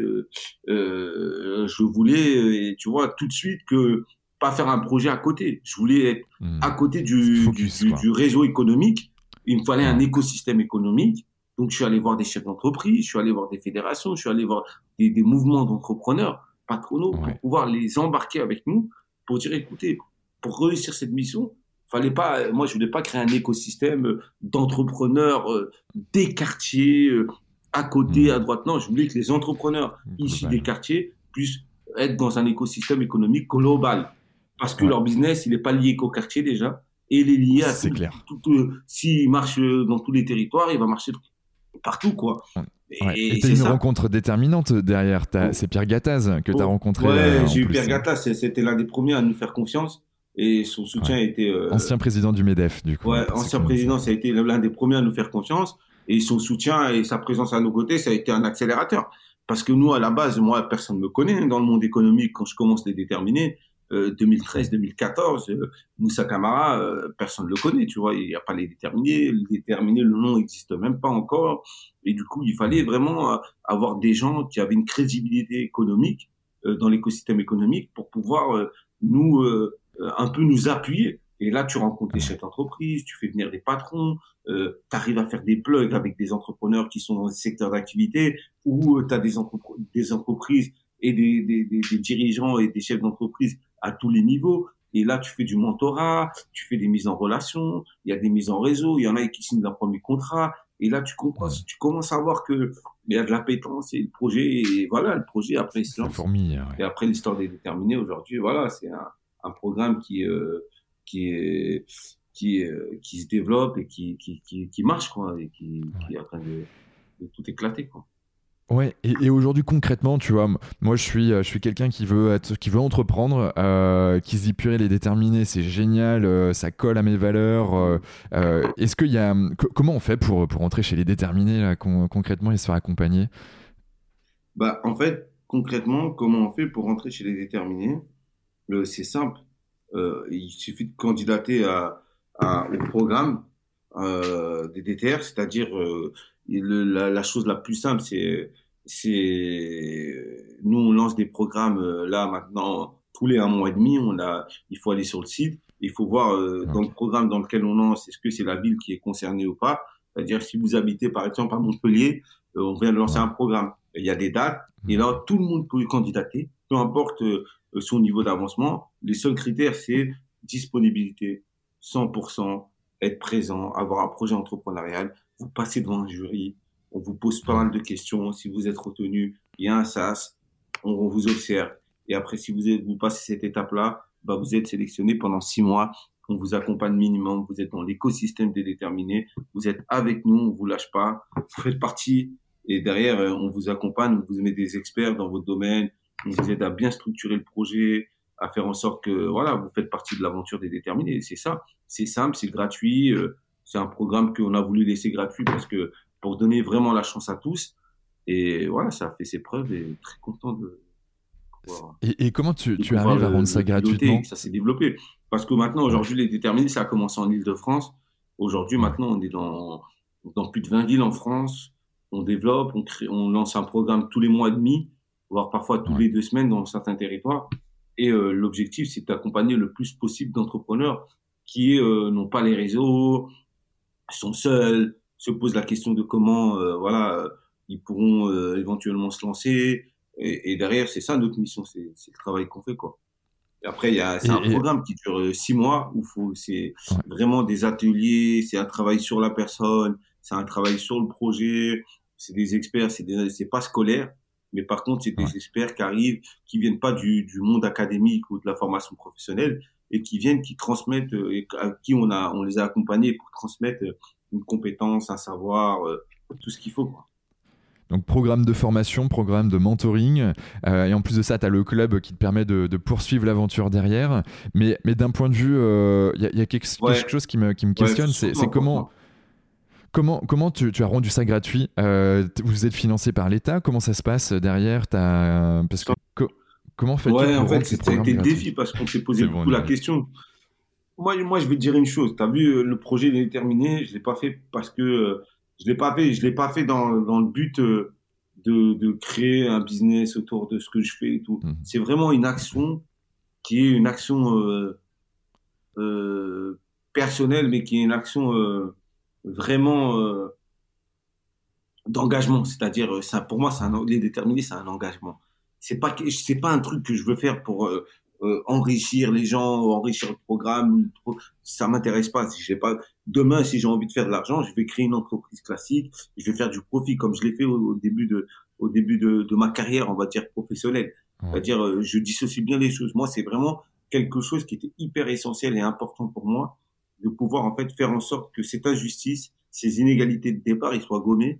euh, je voulais, tu vois, tout de suite que pas faire un projet à côté. Je voulais être hmm. à côté du, du, réseau économique. Il me fallait un écosystème économique. Donc, je suis allé voir des chefs d'entreprise, je suis allé voir des fédérations, je suis allé voir des, des mouvements d'entrepreneurs patronaux pour pouvoir les embarquer avec nous pour dire écoutez, pour réussir cette mission, fallait pas, moi je voulais pas créer un écosystème euh, d'entrepreneurs euh, des quartiers euh, à côté, mmh. à droite. Non, je voulais que les entrepreneurs issus des quartiers puissent être dans un écosystème économique global parce que leur business il n'est pas lié qu'au quartier déjà et il est lié à tout. Clair. S'il marche dans tous les territoires, il va marcher partout quoi. Et, une rencontre déterminante derrière. Oh. C'est Pierre Gattaz que tu as oh. rencontré. Ouais, euh, j'ai eu Pierre Gattaz. C'était l'un des premiers à nous faire confiance. Et son soutien a été. Euh, ancien président du MEDEF, du coup. Ouais, ancien président, ça a été l'un des premiers à nous faire confiance. Et son soutien et sa présence à nos côtés, ça a été un accélérateur. Parce que nous, à la base, moi, personne ne me connaît hein, dans le monde économique quand je commence à les déterminer. 2013, 2014, euh, Moussa Kamara, euh, personne ne le connaît, tu vois, il n'y a pas les déterminés, les déterminés, le nom n'existe même pas encore, et du coup, il fallait vraiment euh, avoir des gens qui avaient une crédibilité économique dans l'écosystème économique pour pouvoir nous un peu nous appuyer. Et là, tu rencontres des chefs d'entreprise, tu fais venir des patrons, tu arrives à faire des plugs avec des entrepreneurs qui sont dans des secteurs d'activité, ou tu as des, des entreprises et des, des, des, dirigeants et des chefs d'entreprise à tous les niveaux. Et là, tu fais du mentorat, tu fais des mises en relation, il y a des mises en réseau, il y en a qui signent leur premier contrat. Et là, tu commences à voir que il y a de l'appétence et le projet, et voilà, le projet après se Fourmi, Et après, l'histoire est déterminée aujourd'hui, voilà, c'est un, un, programme qui, euh, qui est, qui, euh, qui se développe et qui, qui, qui, qui marche, quoi, et qui, qui est en train de, de tout éclater, quoi. Ouais, et, aujourd'hui concrètement, tu vois, moi je suis, euh, je suis quelqu'un qui veut qui veut entreprendre, euh, qui se dit purée les déterminés, c'est génial, euh, ça colle à mes valeurs. Est-ce qu'il y a, comment on fait pour pour entrer chez les déterminés là, concrètement et se faire accompagner? Bah en fait concrètement, comment on fait pour rentrer chez les déterminés? C'est simple, il suffit de candidater à, au programme des DTR, c'est-à-dire la, la, chose la plus simple, c'est, c'est, nous, on lance des programmes euh, là maintenant tous les un mois et demi. On a, il faut aller sur le site, il faut voir euh, dans le programme dans lequel on lance, est-ce que c'est la ville qui est concernée ou pas? C'est-à-dire si vous habitez par exemple à Montpellier, euh, on vient de lancer un programme. Il y a des dates et là tout le monde peut candidater, peu importe son niveau d'avancement. Les seuls critères c'est disponibilité, 100%, être présent, avoir un projet entrepreneurial, vous passez devant un jury, on vous pose pas mal de questions. Si vous êtes retenu, il y a un SAS, on, vous observe. Et après, si vous, êtes, vous passez cette étape-là, bah, vous êtes sélectionné pendant six mois. On vous accompagne minimum. Vous êtes dans l'écosystème déterminé. Vous êtes avec nous. On vous lâche pas. Vous faites partie. Et derrière, euh, on vous accompagne. On vous met des experts dans votre domaine. On vous aide à bien structurer le projet, à faire en sorte que, voilà, vous faites partie de l'aventure des déterminés. C'est ça. C'est simple, c'est gratuit. Euh, c'est un programme qu'on a voulu laisser gratuit parce que pour donner vraiment la chance à tous. Et voilà, ça a fait ses preuves et très content de. et, et, comment tu, tu arrives à rendre ça gratuitement? Ça s'est développé. Parce que maintenant, aujourd'hui, les déterminés, ça a commencé en Ile-de-France. Aujourd'hui, maintenant, on est dans, dans plus de 20 villes en France. On développe, on, crée, on lance un programme tous les mois et demi, voire parfois tous les deux semaines dans certains territoires. Et euh, l'objectif, c'est d'accompagner le plus possible d'entrepreneurs qui euh, n'ont pas les réseaux, sont seuls, se posent la question de comment, euh, voilà, euh, ils pourront euh, éventuellement se lancer. Et, et derrière, c'est ça notre mission, c'est le travail qu'on fait, quoi. Et après, il y a, c'est un programme qui dure six mois où faut, c'est vraiment des ateliers, c'est un travail sur la personne, c'est un travail sur le projet, c'est des experts, c'est c'est pas scolaire, mais par contre, c'est des experts qui arrivent, qui viennent pas du, du monde académique ou de la formation professionnelle, et qui viennent, qui transmettent, et à qui on a, on les a accompagnés pour transmettre une compétence, un savoir, euh, tout ce qu'il faut. Quoi. Donc programme de formation, programme de mentoring, euh, et en plus de ça, tu as le club qui te permet de, poursuivre l'aventure derrière. Mais, mais d'un point de vue, il euh, y, a, quelque, chose qui me, qui me questionne, c'est comment... Comment, comment tu, tu, as rendu ça gratuit? Vous êtes financé par l'État? Comment ça se passe derrière? As, parce que, Comment faites-vous Ouais, en fait, c'était le défi parce qu'on s'est posé beaucoup la question. Moi, moi, je vais te dire une chose. Tu as vu, euh, le projet est terminé. Je l'ai pas fait parce que euh, je l'ai pas fait. Je l'ai pas fait dans, dans le but euh, de, de, créer un business autour de ce que je fais et tout. Mhm. C'est vraiment une action qui est une action euh, personnelle, mais qui est une action vraiment d'engagement. C'est-à-dire, pour moi, c'est un, les déterminés, c'est un engagement. C'est pas, c'est pas un truc que je veux faire pour euh, enrichir les gens, enrichir le programme. Ça m'intéresse pas. Si j'ai pas demain, si j'ai envie de faire de l'argent, je vais créer une entreprise classique. Je vais faire du profit comme je l'ai fait au, début de au début de, de, ma carrière, on va dire professionnelle. C'est-à-dire, euh, je dissocie bien les choses. Moi, c'est vraiment quelque chose qui était hyper essentiel et important pour moi de pouvoir en fait faire en sorte que cette injustice, ces inégalités de départ, ils soient gommées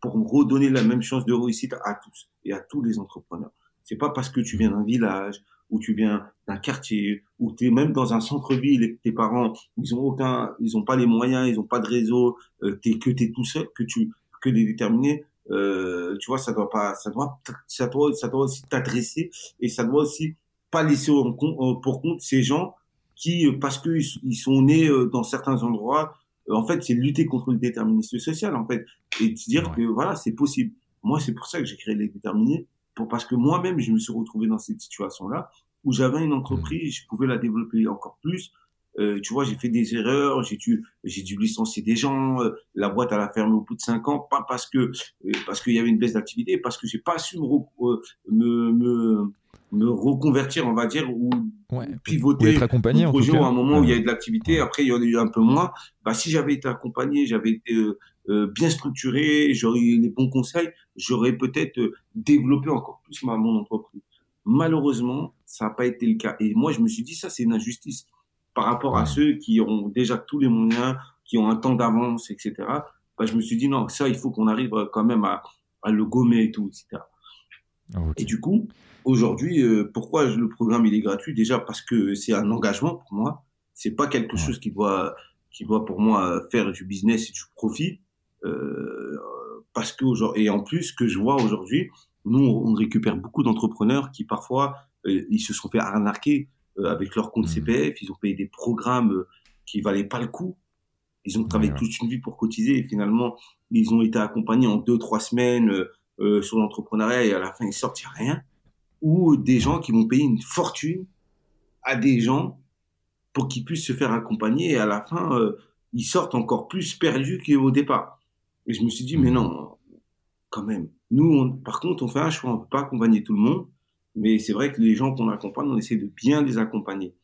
pour redonner la même chance de réussite à tous et à tous les entrepreneurs. C'est pas parce que tu viens d'un village ou tu viens d'un quartier, ou tu es même dans un centre-ville et que tes parents, ils ont aucun, ils ont pas les moyens, ils ont pas de réseau, euh, que t'es tout seul, que tu, que les déterminés, euh, tu vois, ça doit pas, ça doit, ça doit, ça doit aussi t'adresser et ça doit aussi pas laisser pour compte ces gens qui, euh, parce qu'ils ils sont nés euh, dans certains endroits, en fait, c'est lutter contre le déterminisme social, en fait, et dire que voilà, c'est possible. Moi, c'est pour ça que j'ai créé les déterminés, pour, parce que moi-même, je me suis retrouvé dans cette situation-là où j'avais une entreprise, je pouvais la développer encore plus. Euh, tu vois, j'ai fait des erreurs, j'ai dû, j'ai dû licencier des gens. Euh, la boîte elle a fermé au bout de cinq ans, pas parce que euh, parce qu'il y avait une baisse d'activité, parce que j'ai pas su me, me, me me reconvertir, on va dire, ou pivoter ou être accompagné en projet à un moment où il y a de l'activité, après il y en a eu un peu moins. Bah si j'avais été accompagné, j'avais été bien structuré, j'aurais eu les bons conseils, j'aurais peut-être développé encore plus ma mon entreprise. Malheureusement, ça n'a pas été le cas. Et moi, je me suis dit, ça, c'est une injustice par rapport à ceux qui ont déjà tous les moyens, qui ont un temps d'avance, etc. Bah, je me suis dit, non, ça, il faut qu'on arrive quand même à, à, le gommer et tout, etc. Et du coup, aujourd'hui, euh, pourquoi le programme il est gratuit? Déjà parce que c'est un engagement pour moi. C'est pas quelque chose qui doit, qui doit pour moi faire du business et du profit. Euh, parce que et en plus, ce que je vois aujourd'hui, nous, on récupère beaucoup d'entrepreneurs qui parfois, euh, ils se sont fait arnaquer euh, avec leur compte mmh. CPF, ils ont payé des programmes euh, qui valaient pas le coup. Ils ont travaillé toute une vie pour cotiser et finalement, ils ont été accompagnés en deux, trois semaines sur l'entrepreneuriat et à la fin, ils sortent, il n'y a rien. Ou des gens qui vont payer une fortune à des gens pour qu'ils puissent se faire accompagner et à la fin, ils sortent encore plus perdus qu'au départ. Et je me suis dit, mais non, quand même. Nous, par contre, on fait un choix, on ne peut pas accompagner tout le monde, mais c'est vrai que les gens qu'on accompagne, on essaie de bien les accompagner.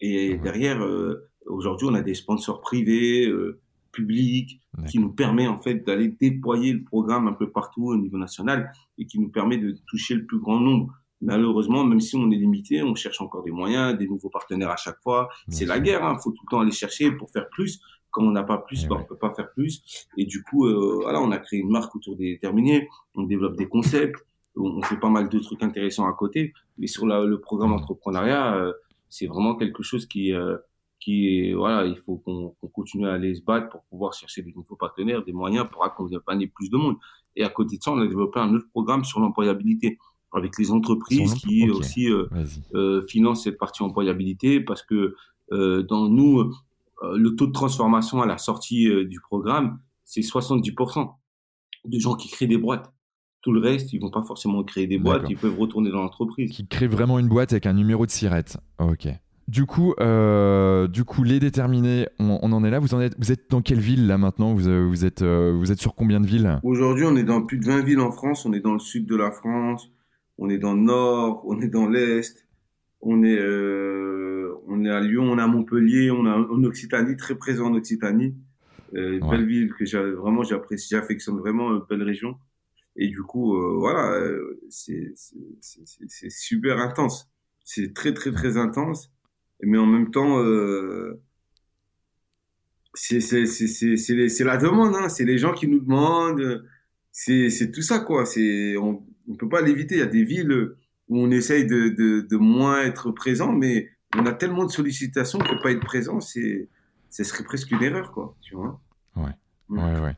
Et derrière, euh, aujourd'hui, on a des sponsors privés, euh, publics, qui nous permet en fait d'aller déployer le programme un peu partout au niveau national et qui nous permet de toucher le plus grand nombre. Malheureusement, même si on est limité, on cherche encore des moyens, des nouveaux partenaires à chaque fois. C'est la guerre, il hein. faut tout le temps aller chercher pour faire plus. Comme on n'a pas plus, bah, on peut pas faire plus. Et du coup, euh, voilà, on a créé une marque autour des terminés. On développe des concepts. On, fait pas mal de trucs intéressants à côté. Mais sur le programme entrepreneuriat, euh, c'est vraiment quelque chose qui, euh, qui est, voilà, il faut qu'on continue à aller se battre pour pouvoir chercher des nouveaux partenaires, des moyens pour accompagner plus de monde. Et à côté de ça, on a développé un autre programme sur l'employabilité avec les entreprises qui aussi euh, financent cette partie employabilité parce que dans nous, euh, le taux de transformation à la sortie euh, du programme, c'est 70% de gens qui créent des boîtes. Tout le reste, ils vont pas forcément créer des boîtes, ils peuvent retourner dans l'entreprise. Qui créent vraiment une boîte avec un numéro de sirette. Ok. Du coup, euh, du coup, les déterminés, on, en est là. Vous en êtes, vous êtes dans quelle ville là maintenant? Vous, vous, êtes, vous êtes sur combien de villes? Aujourd'hui, on est dans plus de 20 villes en France. On est dans le sud de la France, on est dans le nord, on est dans l'est, on est on est à Lyon, on est à Montpellier, on est en Occitanie, très présent en Occitanie. Euh, Belle ville que vraiment j'apprécie, j'affectionne vraiment, euh, belle région. Et du coup, euh, voilà, euh, c'est super intense. C'est très très très intense. Mais en même temps, euh, c'est la demande. Hein. C'est les gens qui nous demandent. C'est tout ça quoi. C'est on, on peut pas l'éviter. Il y a des villes où on essaye de, de, de moins être présent, mais on a tellement de sollicitations que pas être présent, c'est, ce serait presque une erreur, quoi. Tu vois Ouais, mm. ouais, ouais.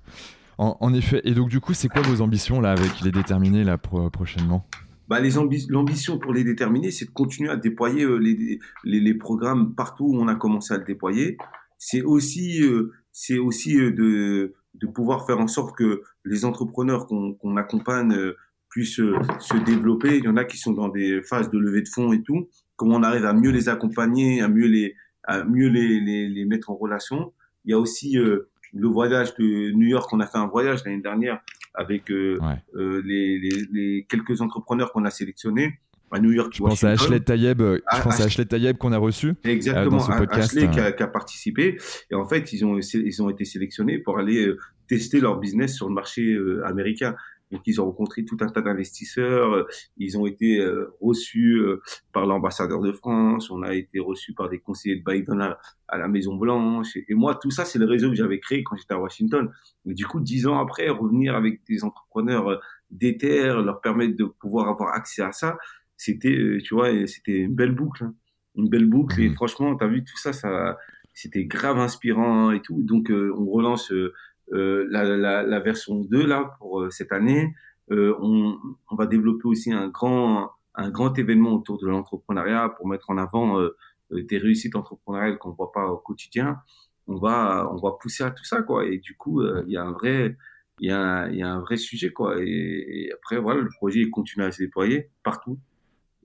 En, effet. Et donc, du coup, c'est quoi vos ambitions là avec les déterminés là prochainement? Bah, les l'ambition pour les déterminés, c'est de continuer à déployer euh, les, les, les, programmes partout où on a commencé à le déployer. C'est aussi, euh, c'est aussi euh, de, de pouvoir faire en sorte que les entrepreneurs qu'on qu'on accompagne puissent se développer. Il y en a qui sont dans des phases de levée de fonds et tout comment on arrive à mieux les accompagner, à mieux les, à mieux les, les, les mettre en relation. Il y a aussi euh, le voyage de New York. On a fait un voyage l'année dernière avec euh, euh, les, les, quelques entrepreneurs qu'on a sélectionnés à New York. Je pense à Ashley Tayeb, je ah, pense à Ashley Tayeb qu'on a reçu Exactement, dans ce podcast. Ashley qui a, qui a, participé. Et en fait, ils ont, ils ont été sélectionnés pour aller tester leur business sur le marché américain. Donc, ils ont rencontré tout un tas d'investisseurs. Euh, ils ont été euh, reçus euh, par l'ambassadeur de France. On a été reçus par des conseillers de Biden à, la Maison Blanche. Et, moi, tout ça, c'est le réseau que j'avais créé quand j'étais à Washington. Mais du coup, dix ans après, revenir avec des entrepreneurs d'éther, leur permettre de pouvoir avoir accès à ça, c'était, tu vois, c'était une belle boucle, hein. une belle boucle. Et mmh. franchement, tu as vu tout ça, ça, c'était grave inspirant et tout. Donc, on relance la, la, la, version 2 là pour cette année. On, on, va développer aussi un grand, un grand événement autour de l'entrepreneuriat pour mettre en avant des réussites entrepreneuriales qu'on voit pas au quotidien. On va, on va pousser à tout ça, quoi. Et du coup, il y a un vrai, il y, a un, y a un vrai sujet, quoi. Et, après, voilà, le projet continue à se déployer partout.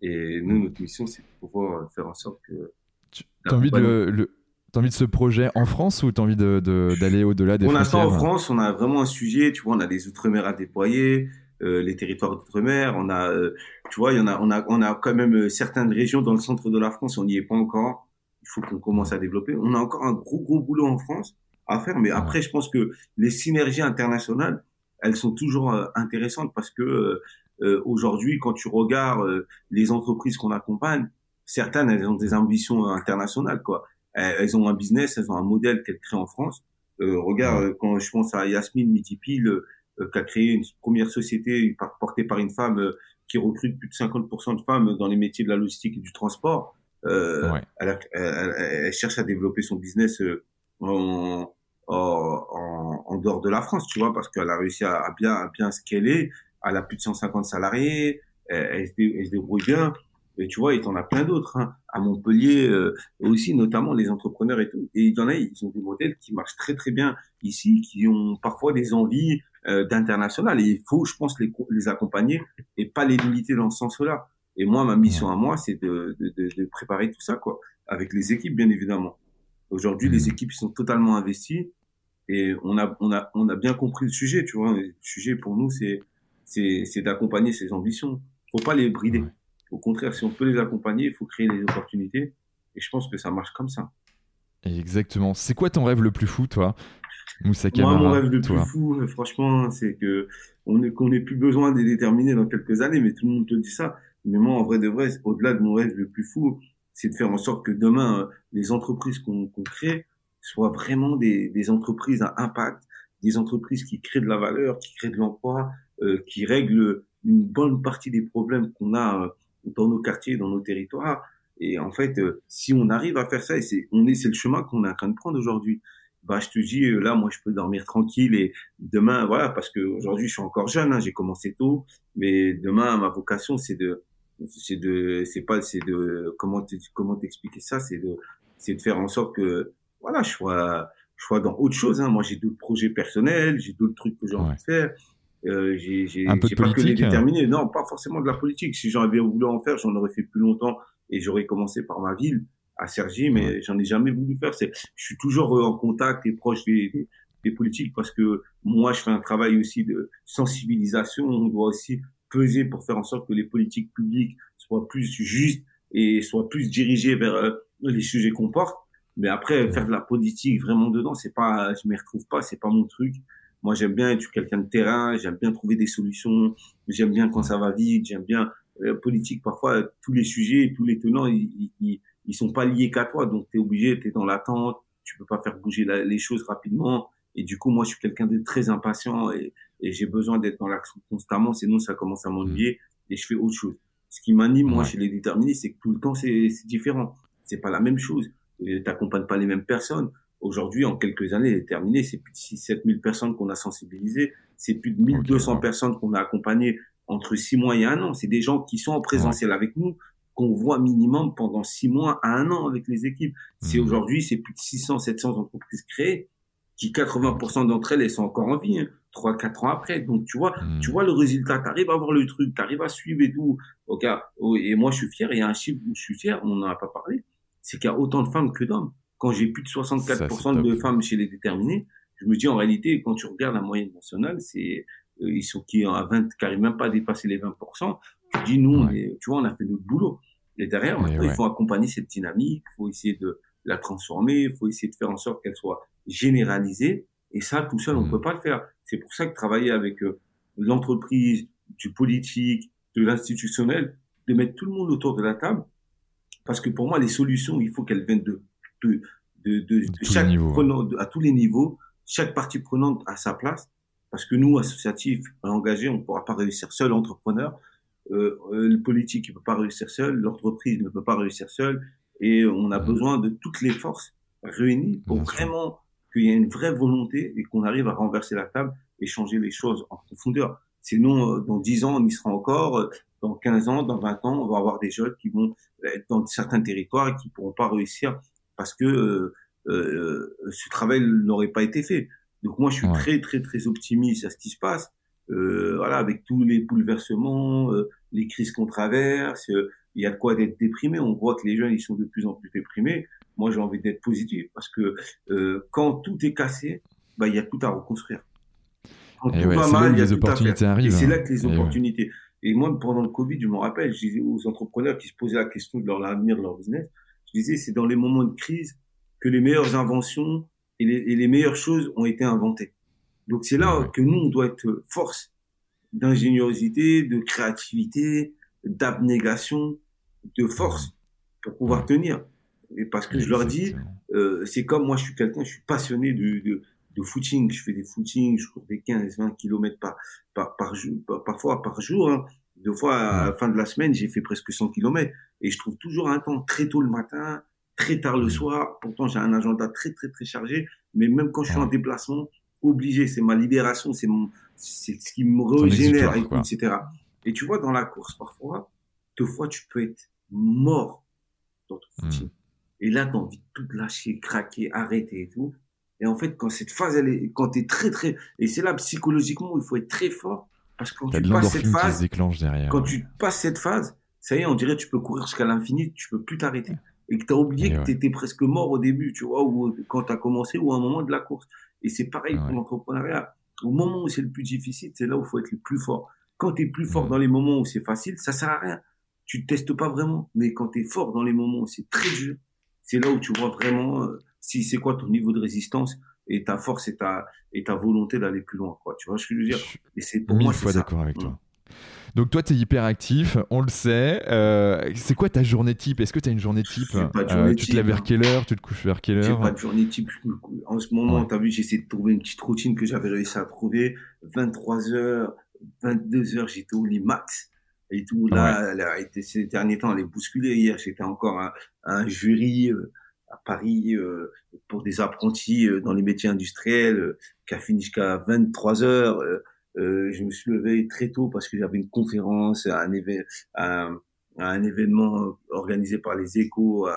Et nous, notre mission, c'est de pouvoir faire en sorte que. Tu as envie, de, le, as envie de ce projet en France ou tu as envie d'aller de, au-delà des Pour l'instant, en France, on a vraiment un sujet. Tu vois, on a des outre-mer à déployer. Euh, les territoires d'outre-mer. On a, euh, tu vois, il y en a, on a, on a quand même euh, certaines régions dans le centre de la France, on n'y est pas encore. Il faut qu'on commence à développer. On a encore un gros, gros boulot en France à faire. Mais après, je pense que les synergies internationales, elles sont toujours intéressantes parce que aujourd'hui, quand tu regardes les entreprises qu'on accompagne, certaines, elles ont des ambitions internationales, quoi. Elles, ont un business, elles ont un modèle qu'elles créent en France. regarde, quand je pense à Yasmine Mitipil, euh, qui a créé une première société portée par une femme euh, qui recrute plus de 50% de femmes dans les métiers de la logistique et du transport. Euh, elle, elle, cherche à développer son business en, en, en, dehors de la France, tu vois, parce qu'elle a réussi à, à, bien, à bien scaler. Elle a plus de 150 salariés, elle, elle se débrouille bien. Et tu vois, il y en a plein d'autres. Hein. À Montpellier euh, aussi, notamment les entrepreneurs et tout. Et il y en a, ils ont des modèles qui marchent très très bien ici, qui ont parfois des envies euh, d'international. Et il faut, je pense, les, les accompagner et pas les limiter dans ce sens-là. Et moi, ma mission à moi, c'est de, de, de, préparer tout ça, quoi, avec les équipes, bien évidemment. Aujourd'hui, les mmh. équipes sont totalement investies et on a, on a, on a bien compris le sujet, tu vois. Le sujet pour nous, c'est, c'est, c'est d'accompagner ces ambitions. Faut pas les brider. Au contraire, si on peut les accompagner, il faut créer des opportunités. Et je pense que ça marche comme ça. Exactement. C'est quoi ton rêve le plus fou, toi, Moussa Moi, mon rêve le plus fou, euh, franchement, c'est que on qu'on n'ait plus besoin de déterminer dans quelques années, mais tout le monde te dit ça. Mais moi, en vrai de vrai, au-delà de mon rêve le plus fou, c'est de faire en sorte que demain, euh, les entreprises qu'on crée soient vraiment des, des, entreprises à impact, des entreprises qui créent de la valeur, qui créent de l'emploi, euh, qui règlent une bonne partie des problèmes qu'on a dans nos quartiers, dans nos territoires. Et en fait, euh, si on arrive à faire ça, et c'est, on est, c'est le chemin qu'on est en train de prendre aujourd'hui. Bah, je te dis, euh, là, moi, je peux dormir tranquille et demain, voilà, parce que aujourd'hui, je suis encore jeune, hein, j'ai commencé tôt, mais demain, ma vocation, c'est de, c'est de, c'est pas, c'est de, comment, comment t'expliquer ça, c'est de, c'est de faire en sorte que, voilà, je sois, je sois dans autre chose. Hein. Moi, j'ai d'autres projets personnels, j'ai d'autres trucs que j'ai envie de faire. Euh, j'ai j'ai pas que les hein. déterminer. Non, pas forcément de la politique. Si j'avais voulu en faire, j'en aurais fait plus longtemps et j'aurais commencé par ma ville à Sergi, mais j'en ai jamais voulu faire. C'est, je suis toujours euh, en contact et proche des, des, politiques parce que moi, je fais un travail aussi de sensibilisation. On doit aussi peser pour faire en sorte que les politiques publiques soient plus justes et soient plus dirigées vers euh, les sujets qu'on porte. Mais après, faire de la politique vraiment dedans, c'est pas, je m'y retrouve pas, c'est pas mon truc. Moi, j'aime bien être quelqu'un de terrain, j'aime bien trouver des solutions, j'aime bien quand ça va vite, j'aime bien euh, politique. Parfois, tous les sujets, tous les tenants, ils, ils, ils sont pas liés qu'à toi, donc tu es obligé, tu es dans l'attente, tu peux pas faire bouger les choses rapidement. Et du coup, moi, je suis quelqu'un de très impatient et, et j'ai besoin d'être dans l'action constamment, sinon ça commence à m'ennuyer et je fais autre chose. Ce qui m'anime, moi, chez les déterminés, c'est que tout le temps, c'est différent. C'est pas la même chose. Tu n'accompagnes pas les mêmes personnes. Aujourd'hui, en quelques années, est terminé. C'est plus de 6 7 000 personnes qu'on a sensibilisées. C'est plus de 1200 personnes qu'on a accompagnées entre 6 mois et un an. C'est des gens qui sont en présentiel avec nous, qu'on voit minimum pendant 6 mois à un an avec les équipes. C'est mmh. aujourd'hui, c'est plus de 600, 700 entreprises créées qui 80% d'entre elles, elles sont encore en vie, hein, 3, 4 ans après. Donc, tu vois, mmh. tu vois le résultat, tu arrives à voir le truc, tu arrives à suivre et tout. Ok, oh, et moi, je suis fier, il y a un chiffre où je suis fier, on n'en a pas parlé, c'est qu'il y a autant de femmes que d'hommes quand j'ai plus de 64% de femmes chez les déterminés, je me dis en réalité, quand tu regardes la moyenne nationale, c'est euh, ils sont qui à 20, qui n'arrivent même pas à dépasser les 20%. Tu dis nous, tu vois, on a fait notre boulot. Et derrière, maintenant, il faut accompagner cette dynamique, il faut essayer de la transformer, il faut essayer de faire en sorte qu'elle soit généralisée. Et ça, tout seul, on ne mm. peut pas le faire. C'est pour ça que travailler avec euh, l'entreprise, du politique, de l'institutionnel, de mettre tout le monde autour de la table, parce que pour moi, les solutions, il faut qu'elles viennent de de, de, de, chaque prenant, à tous les niveaux, chaque partie prenante à sa place, parce que nous, associatifs engagés, on ne pourra pas réussir seul, entrepreneur. le politique ne peut pas réussir seul, l'entreprise ne peut pas réussir seule, et on a besoin de toutes les forces réunies pour vraiment qu'il y ait une vraie volonté et qu'on arrive à renverser la table et changer les choses en profondeur. Sinon, euh, dans 10 ans, on y sera encore. Euh, dans 15 ans, dans 20 ans, on va avoir des jeunes qui vont être dans certains territoires et qui pourront pas réussir parce que euh, euh, ce travail n'aurait pas été fait. Donc moi, je suis très, très, très optimiste à ce qui se passe. Euh, voilà, avec tous les bouleversements, les crises qu'on traverse, il y a de quoi d'être déprimé. On voit que les jeunes, ils sont de plus en plus déprimés. Moi, j'ai envie d'être positif parce que quand tout est cassé, bah, il y a tout à reconstruire. Quand tout va mal, il y a les opportunités arrivent. Et c'est là que les opportunités. Et moi, pendant le Covid, je me rappelle, je disais aux entrepreneurs qui se posaient la question de leur avenir, de leur business, je disais, c'est dans les moments de crise que les meilleures inventions et les, et les meilleures choses ont été inventées. Donc c'est là que nous, on doit être force d'ingéniosité, de créativité, d'abnégation, de force pour pouvoir tenir. Et parce que je leur dis, euh, c'est comme moi, je suis quelqu'un, je suis passionné de, de, de footing. Je fais des footings, je cours des 15, 20 kilomètres par, par, par jour, parfois par jour. Hein. Deux fois, à la fin de la semaine, j'ai fait presque 100 kilomètres. Et je trouve toujours un temps très tôt le matin, très tard le mmh. soir. Pourtant, j'ai un agenda très, très, très chargé. Mais même quand je suis en déplacement, obligé, c'est ma libération, c'est mon, c'est ce qui me régénère, etc. Et tu vois, dans la course, parfois, deux fois, tu peux être mort dans ton mmh. footing. Et là, t'as envie de tout lâcher, craquer, arrêter et tout. Et en fait, quand cette phase, elle est, quand t'es très, très, et c'est là, psychologiquement, il faut être très fort. Parce que quand tu passes cette phase, derrière, quand tu passes cette phase, ça y est, on dirait, tu peux courir jusqu'à l'infini, tu peux plus t'arrêter. Et que t'as oublié que tu t'étais presque mort au début, tu vois, ou quand t'as commencé, ou à un moment de la course. Et c'est pareil pour l'entrepreneuriat. Au moment où c'est le plus difficile, c'est là où il faut être le plus fort. Quand tu es plus fort dans les moments où c'est facile, ça sert à rien. Tu testes pas vraiment. Mais quand tu es fort dans les moments où c'est très dur, c'est là où tu vois vraiment euh, si c'est quoi ton niveau de résistance et ta force et ta, et ta volonté d'aller plus loin. Quoi. Tu vois ce que je veux dire? Et c'est pour moi, fois d'accord avec toi. Mm. Donc toi, tu es hyper actif, on le sait. Euh, c'est quoi ta journée type? Est-ce que tu as une journée type? euh, Tu te lèves vers quelle heure? Tu te couches vers quelle heure? J'ai pas de journée type. En ce moment, tu as vu, j'essaie de trouver une petite routine que j'avais réussi à trouver. 23h, 22h, j'étais au lit max. Et tout, là, ces derniers temps, elle est bousculée. Hier, j'étais encore un, un jury euh, à Paris euh, pour des apprentis euh, dans les métiers industriels euh, qui a fini jusqu'à 23 heures. je me suis levé très tôt parce que j'avais une conférence, un, un, un, événement organisé par les échos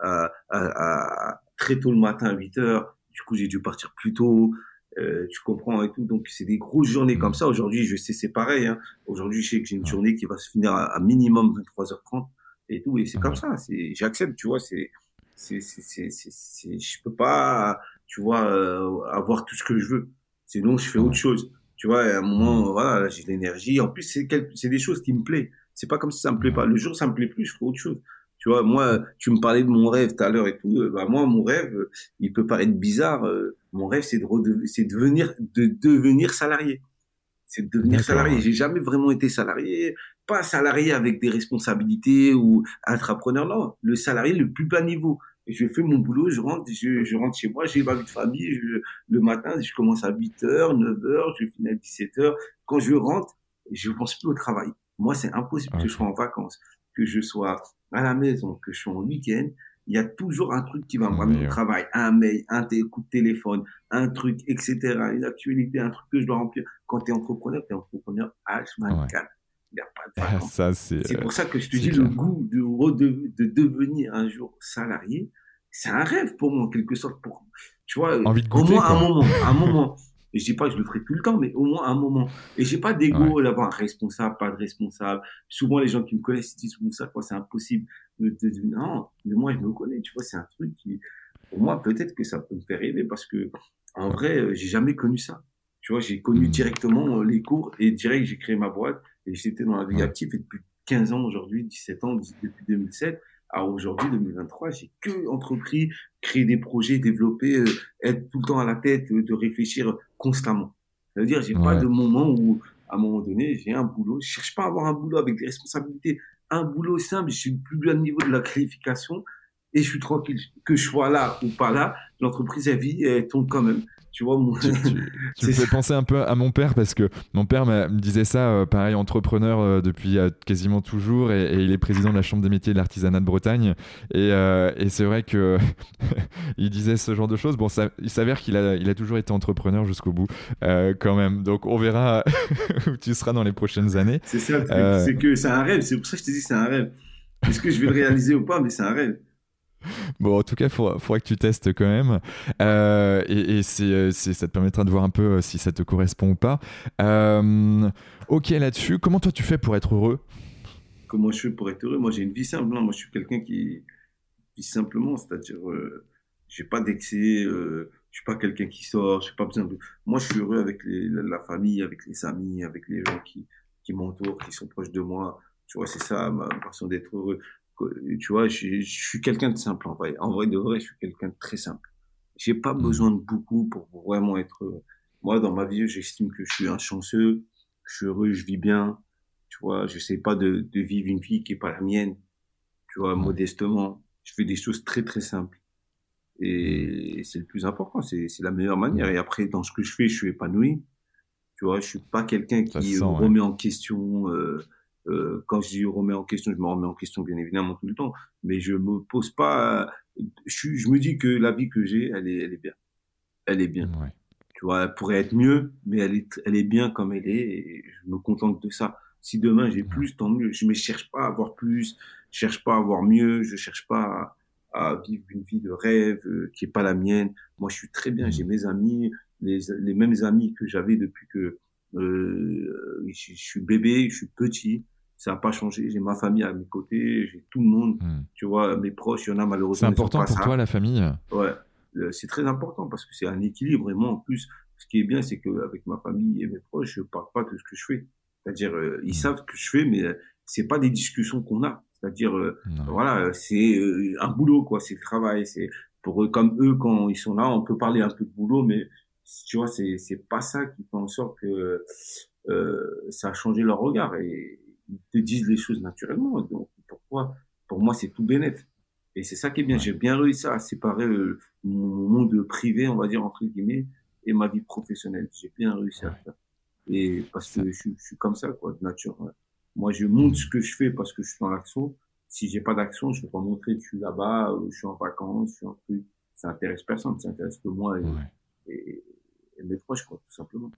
à, à, très tôt le matin à 8 heures. Du coup, j'ai dû partir plus tôt. Euh, tu comprends et tout. Donc, c'est des grosses journées comme ça. Aujourd'hui, je sais, c'est pareil. Hein. Aujourd'hui, je sais que j'ai une journée qui va se finir à, à minimum 23h30 et tout. Et c'est comme ça. C'est, j'accepte, tu vois. C'est, c'est, c'est, c'est, je peux pas, tu vois, euh, avoir tout ce que je veux. Sinon, je fais autre chose. Tu vois, à un moment, voilà, j'ai de l'énergie. En plus, c'est, c'est des choses qui me plaisent. C'est pas comme si ça me plaît pas. Le jour, ça me plaît plus, je ferai autre chose. Tu vois, moi, tu me parlais de mon rêve tout à l'heure et tout. Euh, bah, moi, mon rêve, il peut paraître bizarre. Euh, mon rêve, c'est de, c'est de devenir, de devenir salarié. C'est de devenir salarié. J'ai jamais vraiment été salarié. Pas salarié avec des responsabilités ou entrepreneur. Non, le salarié le plus bas niveau je fais mon boulot, je rentre, je, je rentre chez moi, j'ai ma vie de famille, le matin, je commence à 8h, 9h, je finis à 17h. Quand je rentre, je ne pense plus au travail. Moi, c'est impossible que je sois en vacances, que je sois à la maison, que je sois en week-end. Il y a toujours un truc qui va me ramener au travail, un mail, un coup de téléphone, un truc, etc., une actualité, un truc que je dois remplir. Quand tu es entrepreneur, tu es entrepreneur H24. Il n'y a pas de ça, c'est pour ça que je te dis le goût de, de, devenir un jour salarié. C'est un rêve pour moi, en quelque sorte. Pour, tu vois, Envie de goûter, au moins un moment. Un moment. Et je dis pas que je le ferai tout le temps, mais au moins un moment. Et j'ai pas d'ego d'avoir un responsable, pas de responsable. Souvent, les gens qui me connaissent disent, ça, quoi, c'est impossible. De, de, non, mais moi, je me connais, tu vois, c'est un truc qui, pour moi, peut-être que ça peut me faire rêver parce que, en vrai, euh, j'ai jamais connu ça. Tu vois, j'ai connu hmm. directement euh, les cours et direct, j'ai créé ma boîte et j'étais dans la vie active et depuis 15 ans aujourd'hui, 17 ans, depuis 2007 à aujourd'hui, 2023, j'ai que entrepris, créé des projets, développé, euh, être tout le temps à la tête, euh, de réfléchir constamment. C'est-à-dire, j'ai pas de moment où, à un moment donné, j'ai un boulot. Je cherche pas à avoir un boulot avec des responsabilités. Un boulot simple, je suis plus bas niveau de la qualification. et je suis tranquille. Que je sois là ou pas là, l'entreprise, elle vit et elle tombe quand même. Tu vois, tu, me fais penser un peu à mon père parce que mon père me disait ça, euh, pareil, entrepreneur euh, depuis euh, quasiment toujours et, il est président de la Chambre des métiers de l'artisanat de Bretagne. Et, et c'est vrai que il disait ce genre de choses. Bon, ça, il s'avère qu'il a, il a toujours été entrepreneur jusqu'au bout, quand même. Donc on verra où tu seras dans les prochaines années. C'est ça, c'est que c'est un rêve. C'est pour ça que je te dis c'est un rêve. Est-ce que je vais le réaliser ou pas? Mais c'est un rêve. Bon, en tout cas, il faudra, que tu testes quand même. Euh, et, euh, c'est, ça te permettra de voir un peu euh, si ça te correspond ou pas. ok, là-dessus, comment toi tu fais pour être heureux? Comment je fais pour être heureux? Moi, j'ai une vie simple. Moi, je suis quelqu'un qui vit simplement, c'est-à-dire, j'ai pas d'excès, je suis pas quelqu'un qui sort, pas besoin de. Moi, je suis heureux avec la famille, avec les amis, avec les gens qui, qui m'entourent, qui sont proches de moi. Tu vois, c'est ça ma façon d'être heureux tu vois, je, suis quelqu'un de simple en vrai. En vrai de vrai, je suis quelqu'un de très simple. J'ai pas mmh. besoin de beaucoup pour vraiment être. Moi, dans ma vie, j'estime que je suis un chanceux, je suis heureux, je vis bien. Tu vois, je sais pas de, de vivre une vie qui est pas la mienne. Tu vois, mmh. modestement, je fais des choses très très simples. Et mmh. c'est le plus important, c'est la meilleure manière. Et après, dans ce que je fais, je suis épanoui. Tu vois, je suis pas quelqu'un qui remet en question. Euh, euh, quand je remets en question, je me remets en question bien évidemment tout le temps, mais je me pose pas. Je, je me dis que la vie que j'ai, elle est, elle est bien. Elle est bien. Tu vois, elle pourrait être mieux, mais elle est, elle est bien comme elle est, et je me contente de ça. Si demain j'ai plus, tant mieux. Je ne cherche pas à avoir plus, je cherche pas à avoir mieux, je cherche pas à, vivre une vie de rêve euh, qui est pas la mienne. Moi, je suis très bien. J'ai mes amis, les, les mêmes amis que j'avais depuis que euh, je, je, suis bébé, je suis petit ça n'a pas changé. J'ai ma famille à mes côtés, j'ai tout le monde. Hmm. Tu vois, mes proches, il y en a malheureusement. C'est important pour toi, la famille? Ouais, euh, c'est très important parce que c'est un équilibre. Et moi, en plus, ce qui est bien, c'est qu'avec ma famille et mes proches, je ne parle pas de ce que je fais. C'est-à-dire, euh, ils hmm. savent ce que je fais, mais euh, c'est pas des discussions qu'on a. C'est-à-dire, voilà, c'est un boulot, quoi. C'est le travail. C'est pour eux, comme eux, quand ils sont là, on peut parler un peu de boulot, mais tu vois, c'est c'est pas ça qui fait en sorte que ça a changé leur regard. Et, te disent les choses naturellement. Donc, pourquoi Pour moi, c'est tout bénéf. Et c'est ça qui est bien. J'ai bien réussi à séparer euh, mon monde privé, on va dire, entre guillemets, et ma vie professionnelle. J'ai bien réussi à faire. Et parce que je, suis comme ça, quoi, de nature. Moi, je montre ce que je fais parce que je suis dans l'action. Si j'ai pas d'action, je vais pas montrer que je suis là-bas, je suis en vacances, je suis en truc. Ça intéresse personne, ça intéresse que moi et, et mes proches, quoi, tout simplement.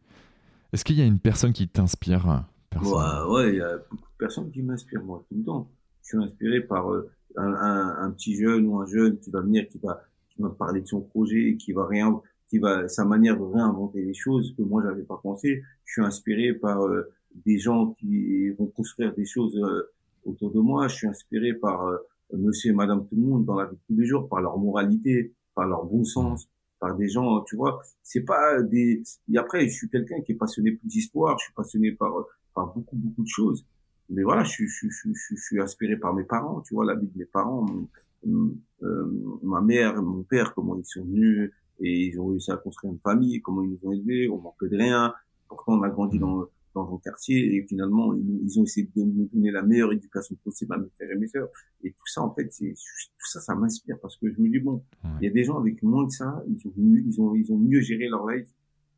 Est-ce qu'il y a une personne qui t'inspire Ouais, il y a beaucoup de personnes qui m'inspirent, moi, tout le temps. Je suis inspiré par euh, un, un, petit jeune ou un jeune qui va venir, qui va, qui va parler de son projet, qui va rien, qui va, sa manière de réinventer les choses que moi j'avais pas pensé. Je suis inspiré par euh, des gens qui vont construire des choses euh, autour de moi. Je suis inspiré par monsieur et madame tout le monde dans la vie de tous les jours, par leur moralité, par leur bon sens, par des gens, tu vois. C'est pas des, et après, je suis quelqu'un qui est passionné plus d'histoire, je suis passionné par par beaucoup, beaucoup de choses. Mais voilà, je, je, je, je, suis inspiré par mes parents, tu vois, la vie de mes parents, euh, ma mère, mon père, comment ils sont venus et ils ont réussi à construire une famille, comment ils nous ont élevés, on manque de rien. Pourtant, on a grandi dans, dans un quartier et finalement, ils, ont essayé de nous donner la meilleure éducation possible à mes frères et mes sœurs. Et tout ça, en fait, c'est tout ça, ça m'inspire parce que je me dis bon, il y a des gens avec moins que ça, ils ont, ils ont, ils ont mieux géré leur life,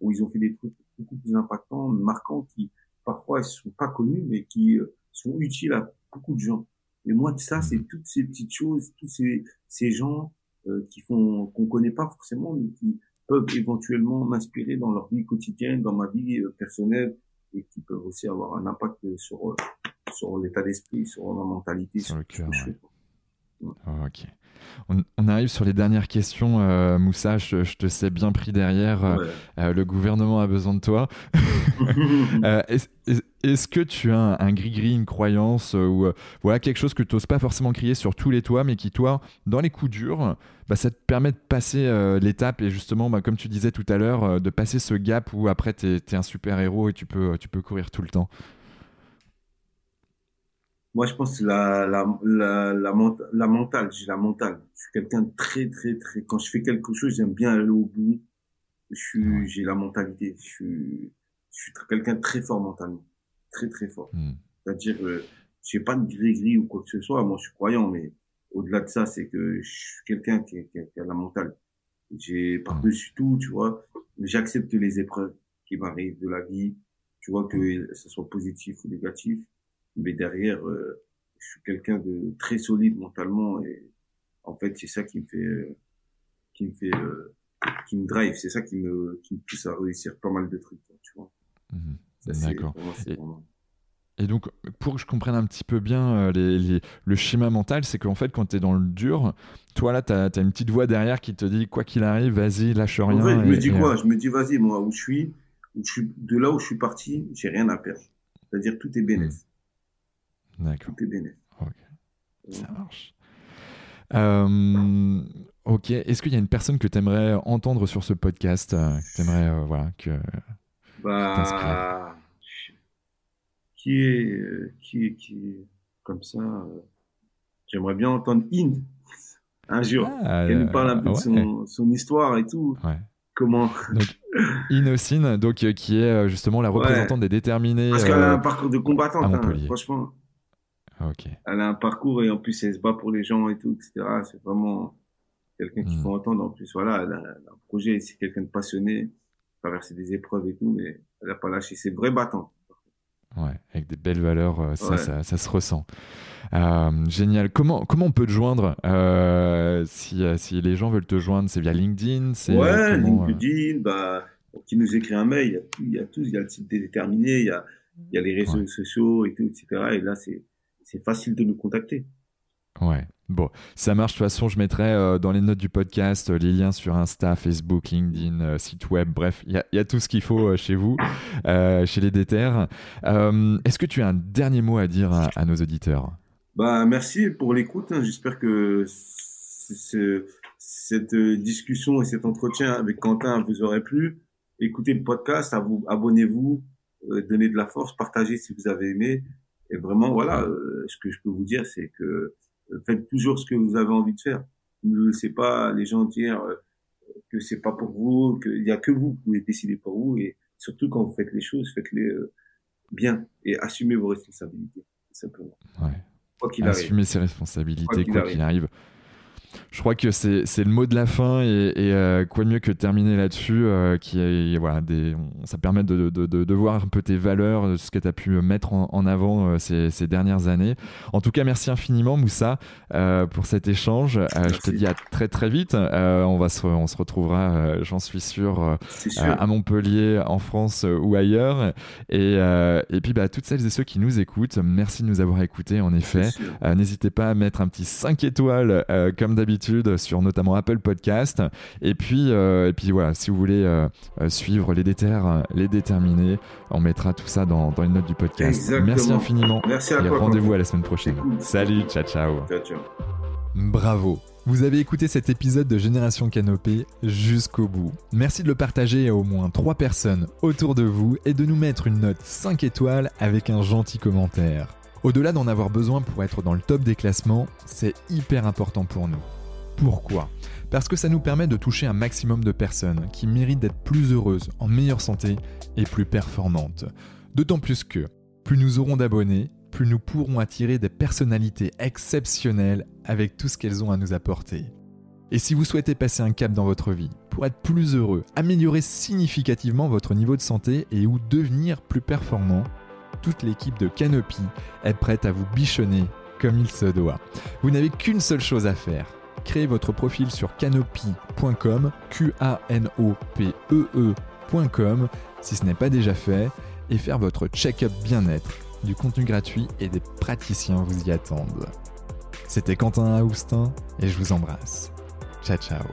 ou ils ont fait des trucs beaucoup plus impactants, marquants, qui parfois ils sont pas connus, mais qui euh, sont utiles à beaucoup de gens. Et moi, ça, c'est toutes ces petites choses, tous ces, ces gens euh, qui font qu'on connaît pas forcément, mais qui peuvent éventuellement m'inspirer dans leur vie quotidienne, dans ma vie euh, personnelle, et qui peuvent aussi avoir un impact sur sur l'état d'esprit, sur ma mentalité, sur, le cœur. ok. On, arrive sur les dernières questions, euh, Moussa. Je, te sais bien pris derrière. Euh, euh, le gouvernement a besoin de toi. Est-ce que tu as un gris-gris, une croyance ou voilà quelque chose que tu n'oses pas forcément crier sur tous les toits, mais qui, toi, dans les coups durs, bah, ça te permet de passer l'étape et justement, bah, comme tu disais tout à l'heure, de passer ce gap où après tu es, un super héros et tu peux, tu peux courir tout le temps? Moi, je pense la, la, la, la, la mentale, j'ai la mentale. Je suis quelqu'un de très, très, très, quand je fais quelque chose, j'aime bien aller au bout. Je suis, j'ai la mentalité. Je suis, je suis quelqu'un de très fort mentalement. Très, très fort. Hmm. C'est-à-dire, euh, j'ai pas de gris-gris ou quoi que ce soit. Moi, je suis croyant, mais au-delà de ça, c'est que je suis quelqu'un qui, qui, a la mentale. J'ai par-dessus tout, tu vois, j'accepte les épreuves qui m'arrivent de la vie, tu vois, que ce soit positif ou négatif. Mais derrière, euh, je suis quelqu'un de très solide mentalement et en fait, c'est ça qui me fait, qui me fait, euh, qui me drive. C'est ça qui me, qui me pousse à réussir pas mal de trucs, tu vois. Mmh D'accord. Et donc, pour que je comprenne un petit peu bien euh, le schéma mental, c'est qu'en fait, quand tu es dans le dur, toi là, tu as, une petite voix derrière qui te dit quoi qu'il arrive, vas-y, lâche rien. En fait, je me dis quoi? Je me dis, vas-y, moi, où je, suis, où je suis, de là où je suis parti, j'ai rien à perdre. C'est-à-dire, tout est bénéfice. D'accord. Tout est bénéfice. Ok. Ça marche. Euh, ok. Est-ce qu'il y a une personne que tu aimerais entendre sur ce podcast euh, Que tu aimerais, voilà, que. Bah qui est, euh, qui qui comme ça. Euh, j'aimerais bien entendre Inde un jour. Ah, qu'elle nous parle un peu de son, histoire et tout. Comment donc, donc euh, qui est justement la représentante des déterminés. Parce qu'elle a un parcours de combattante, hein, franchement. Ah. Elle a un parcours et en plus elle se bat pour les gens et tout, etc. C'est vraiment quelqu'un qu'il faut hmm. entendre. En plus, voilà, elle a, un projet, c'est quelqu'un de passionné, traverser des épreuves et tout, mais elle n'a pas lâché. C'est vrai battant. Ouais, avec des belles valeurs, euh, ça, ça, se ressent. Euh, génial. Comment, comment on peut te joindre euh, si, si les gens veulent te joindre? C'est via LinkedIn Ouais, LinkedIn, bah, qui nous écrit un mail, il y a tout, il y a le site déterminé, il y a, il y a les réseaux sociaux et tout, etc. Et là, c'est facile de nous contacter. Ouais. Bon, ça marche. De toute façon, je mettrai euh, dans les notes du podcast euh, les liens sur Insta, Facebook, LinkedIn, euh, site web. Bref, il y, a tout ce qu'il faut chez vous, chez les déterres. Est-ce que tu as un dernier mot à dire à, nos auditeurs? Bah, Merci pour l'écoute. Hein. J'espère que cette discussion et cet entretien avec Quentin vous aurait plu. Écoutez le podcast, abonnez-vous, donnez de la force, partagez si vous avez aimé. Et vraiment, voilà, ce que je peux vous dire, c'est que faites toujours ce que vous avez envie de faire. Ne laissez pas les gens dire euh, que c'est pas pour vous, qu'il y a que vous qui pouvez décider pour vous. Et surtout quand vous faites les choses, faites-les euh, bien et assumez vos responsabilités, simplement. Ouais. Quoi qu'il arrive. Assumez ses responsabilités, quoi qu'il arrive je crois que c'est le mot de la fin et, euh, quoi de mieux que terminer là-dessus euh, qui est, voilà, des, ça permet de, de, de, voir un peu tes valeurs, ce que tu as pu mettre en, avant euh, ces, ces, dernières années. En tout cas, merci infiniment Moussa pour cet échange. je te dis à très très vite. on, va se, on se retrouvera, j'en suis sûr, à Montpellier, en France ou ailleurs. Et, et puis bah, toutes celles et ceux qui nous écoutent, merci de nous avoir écoutés en effet. N'hésitez pas à mettre un petit 5 étoiles comme d'habitude sur notamment Apple Podcast. Et puis, euh, et puis voilà, si vous voulez euh, euh, suivre les déterres, les déterminés, on mettra tout ça dans, dans les notes du podcast. Merci infiniment. Merci à et rendez-vous à la semaine prochaine. Salut, ciao, ciao. Ciao, ciao. Bravo. Vous avez écouté cet épisode de Génération Canopée jusqu'au bout. Merci de le partager à au moins 3 personnes autour de vous et de nous mettre une note 5 étoiles avec un gentil commentaire. Au-delà d'en avoir besoin pour être dans le top des classements, c'est hyper important pour nous. Pourquoi Parce que ça nous permet de toucher un maximum de personnes qui méritent d'être plus heureuses, en meilleure santé et plus performantes. D'autant plus que, plus nous aurons d'abonnés, plus nous pourrons attirer des personnalités exceptionnelles avec tout ce qu'elles ont à nous apporter. Et si vous souhaitez passer un cap dans votre vie, pour être plus heureux, améliorer significativement votre niveau de santé et ou devenir plus performant, toute l'équipe de Canopy est prête à vous bichonner comme il se doit. Vous n'avez qu'une seule chose à faire, créer votre profil sur canopy.com, Q-A-N-O-P-E-E.com, si ce n'est pas déjà fait, et faire votre check-up bien-être. Du contenu gratuit et des praticiens vous y attendent. C'était Quentin Aoustin et je vous embrasse. Ciao ciao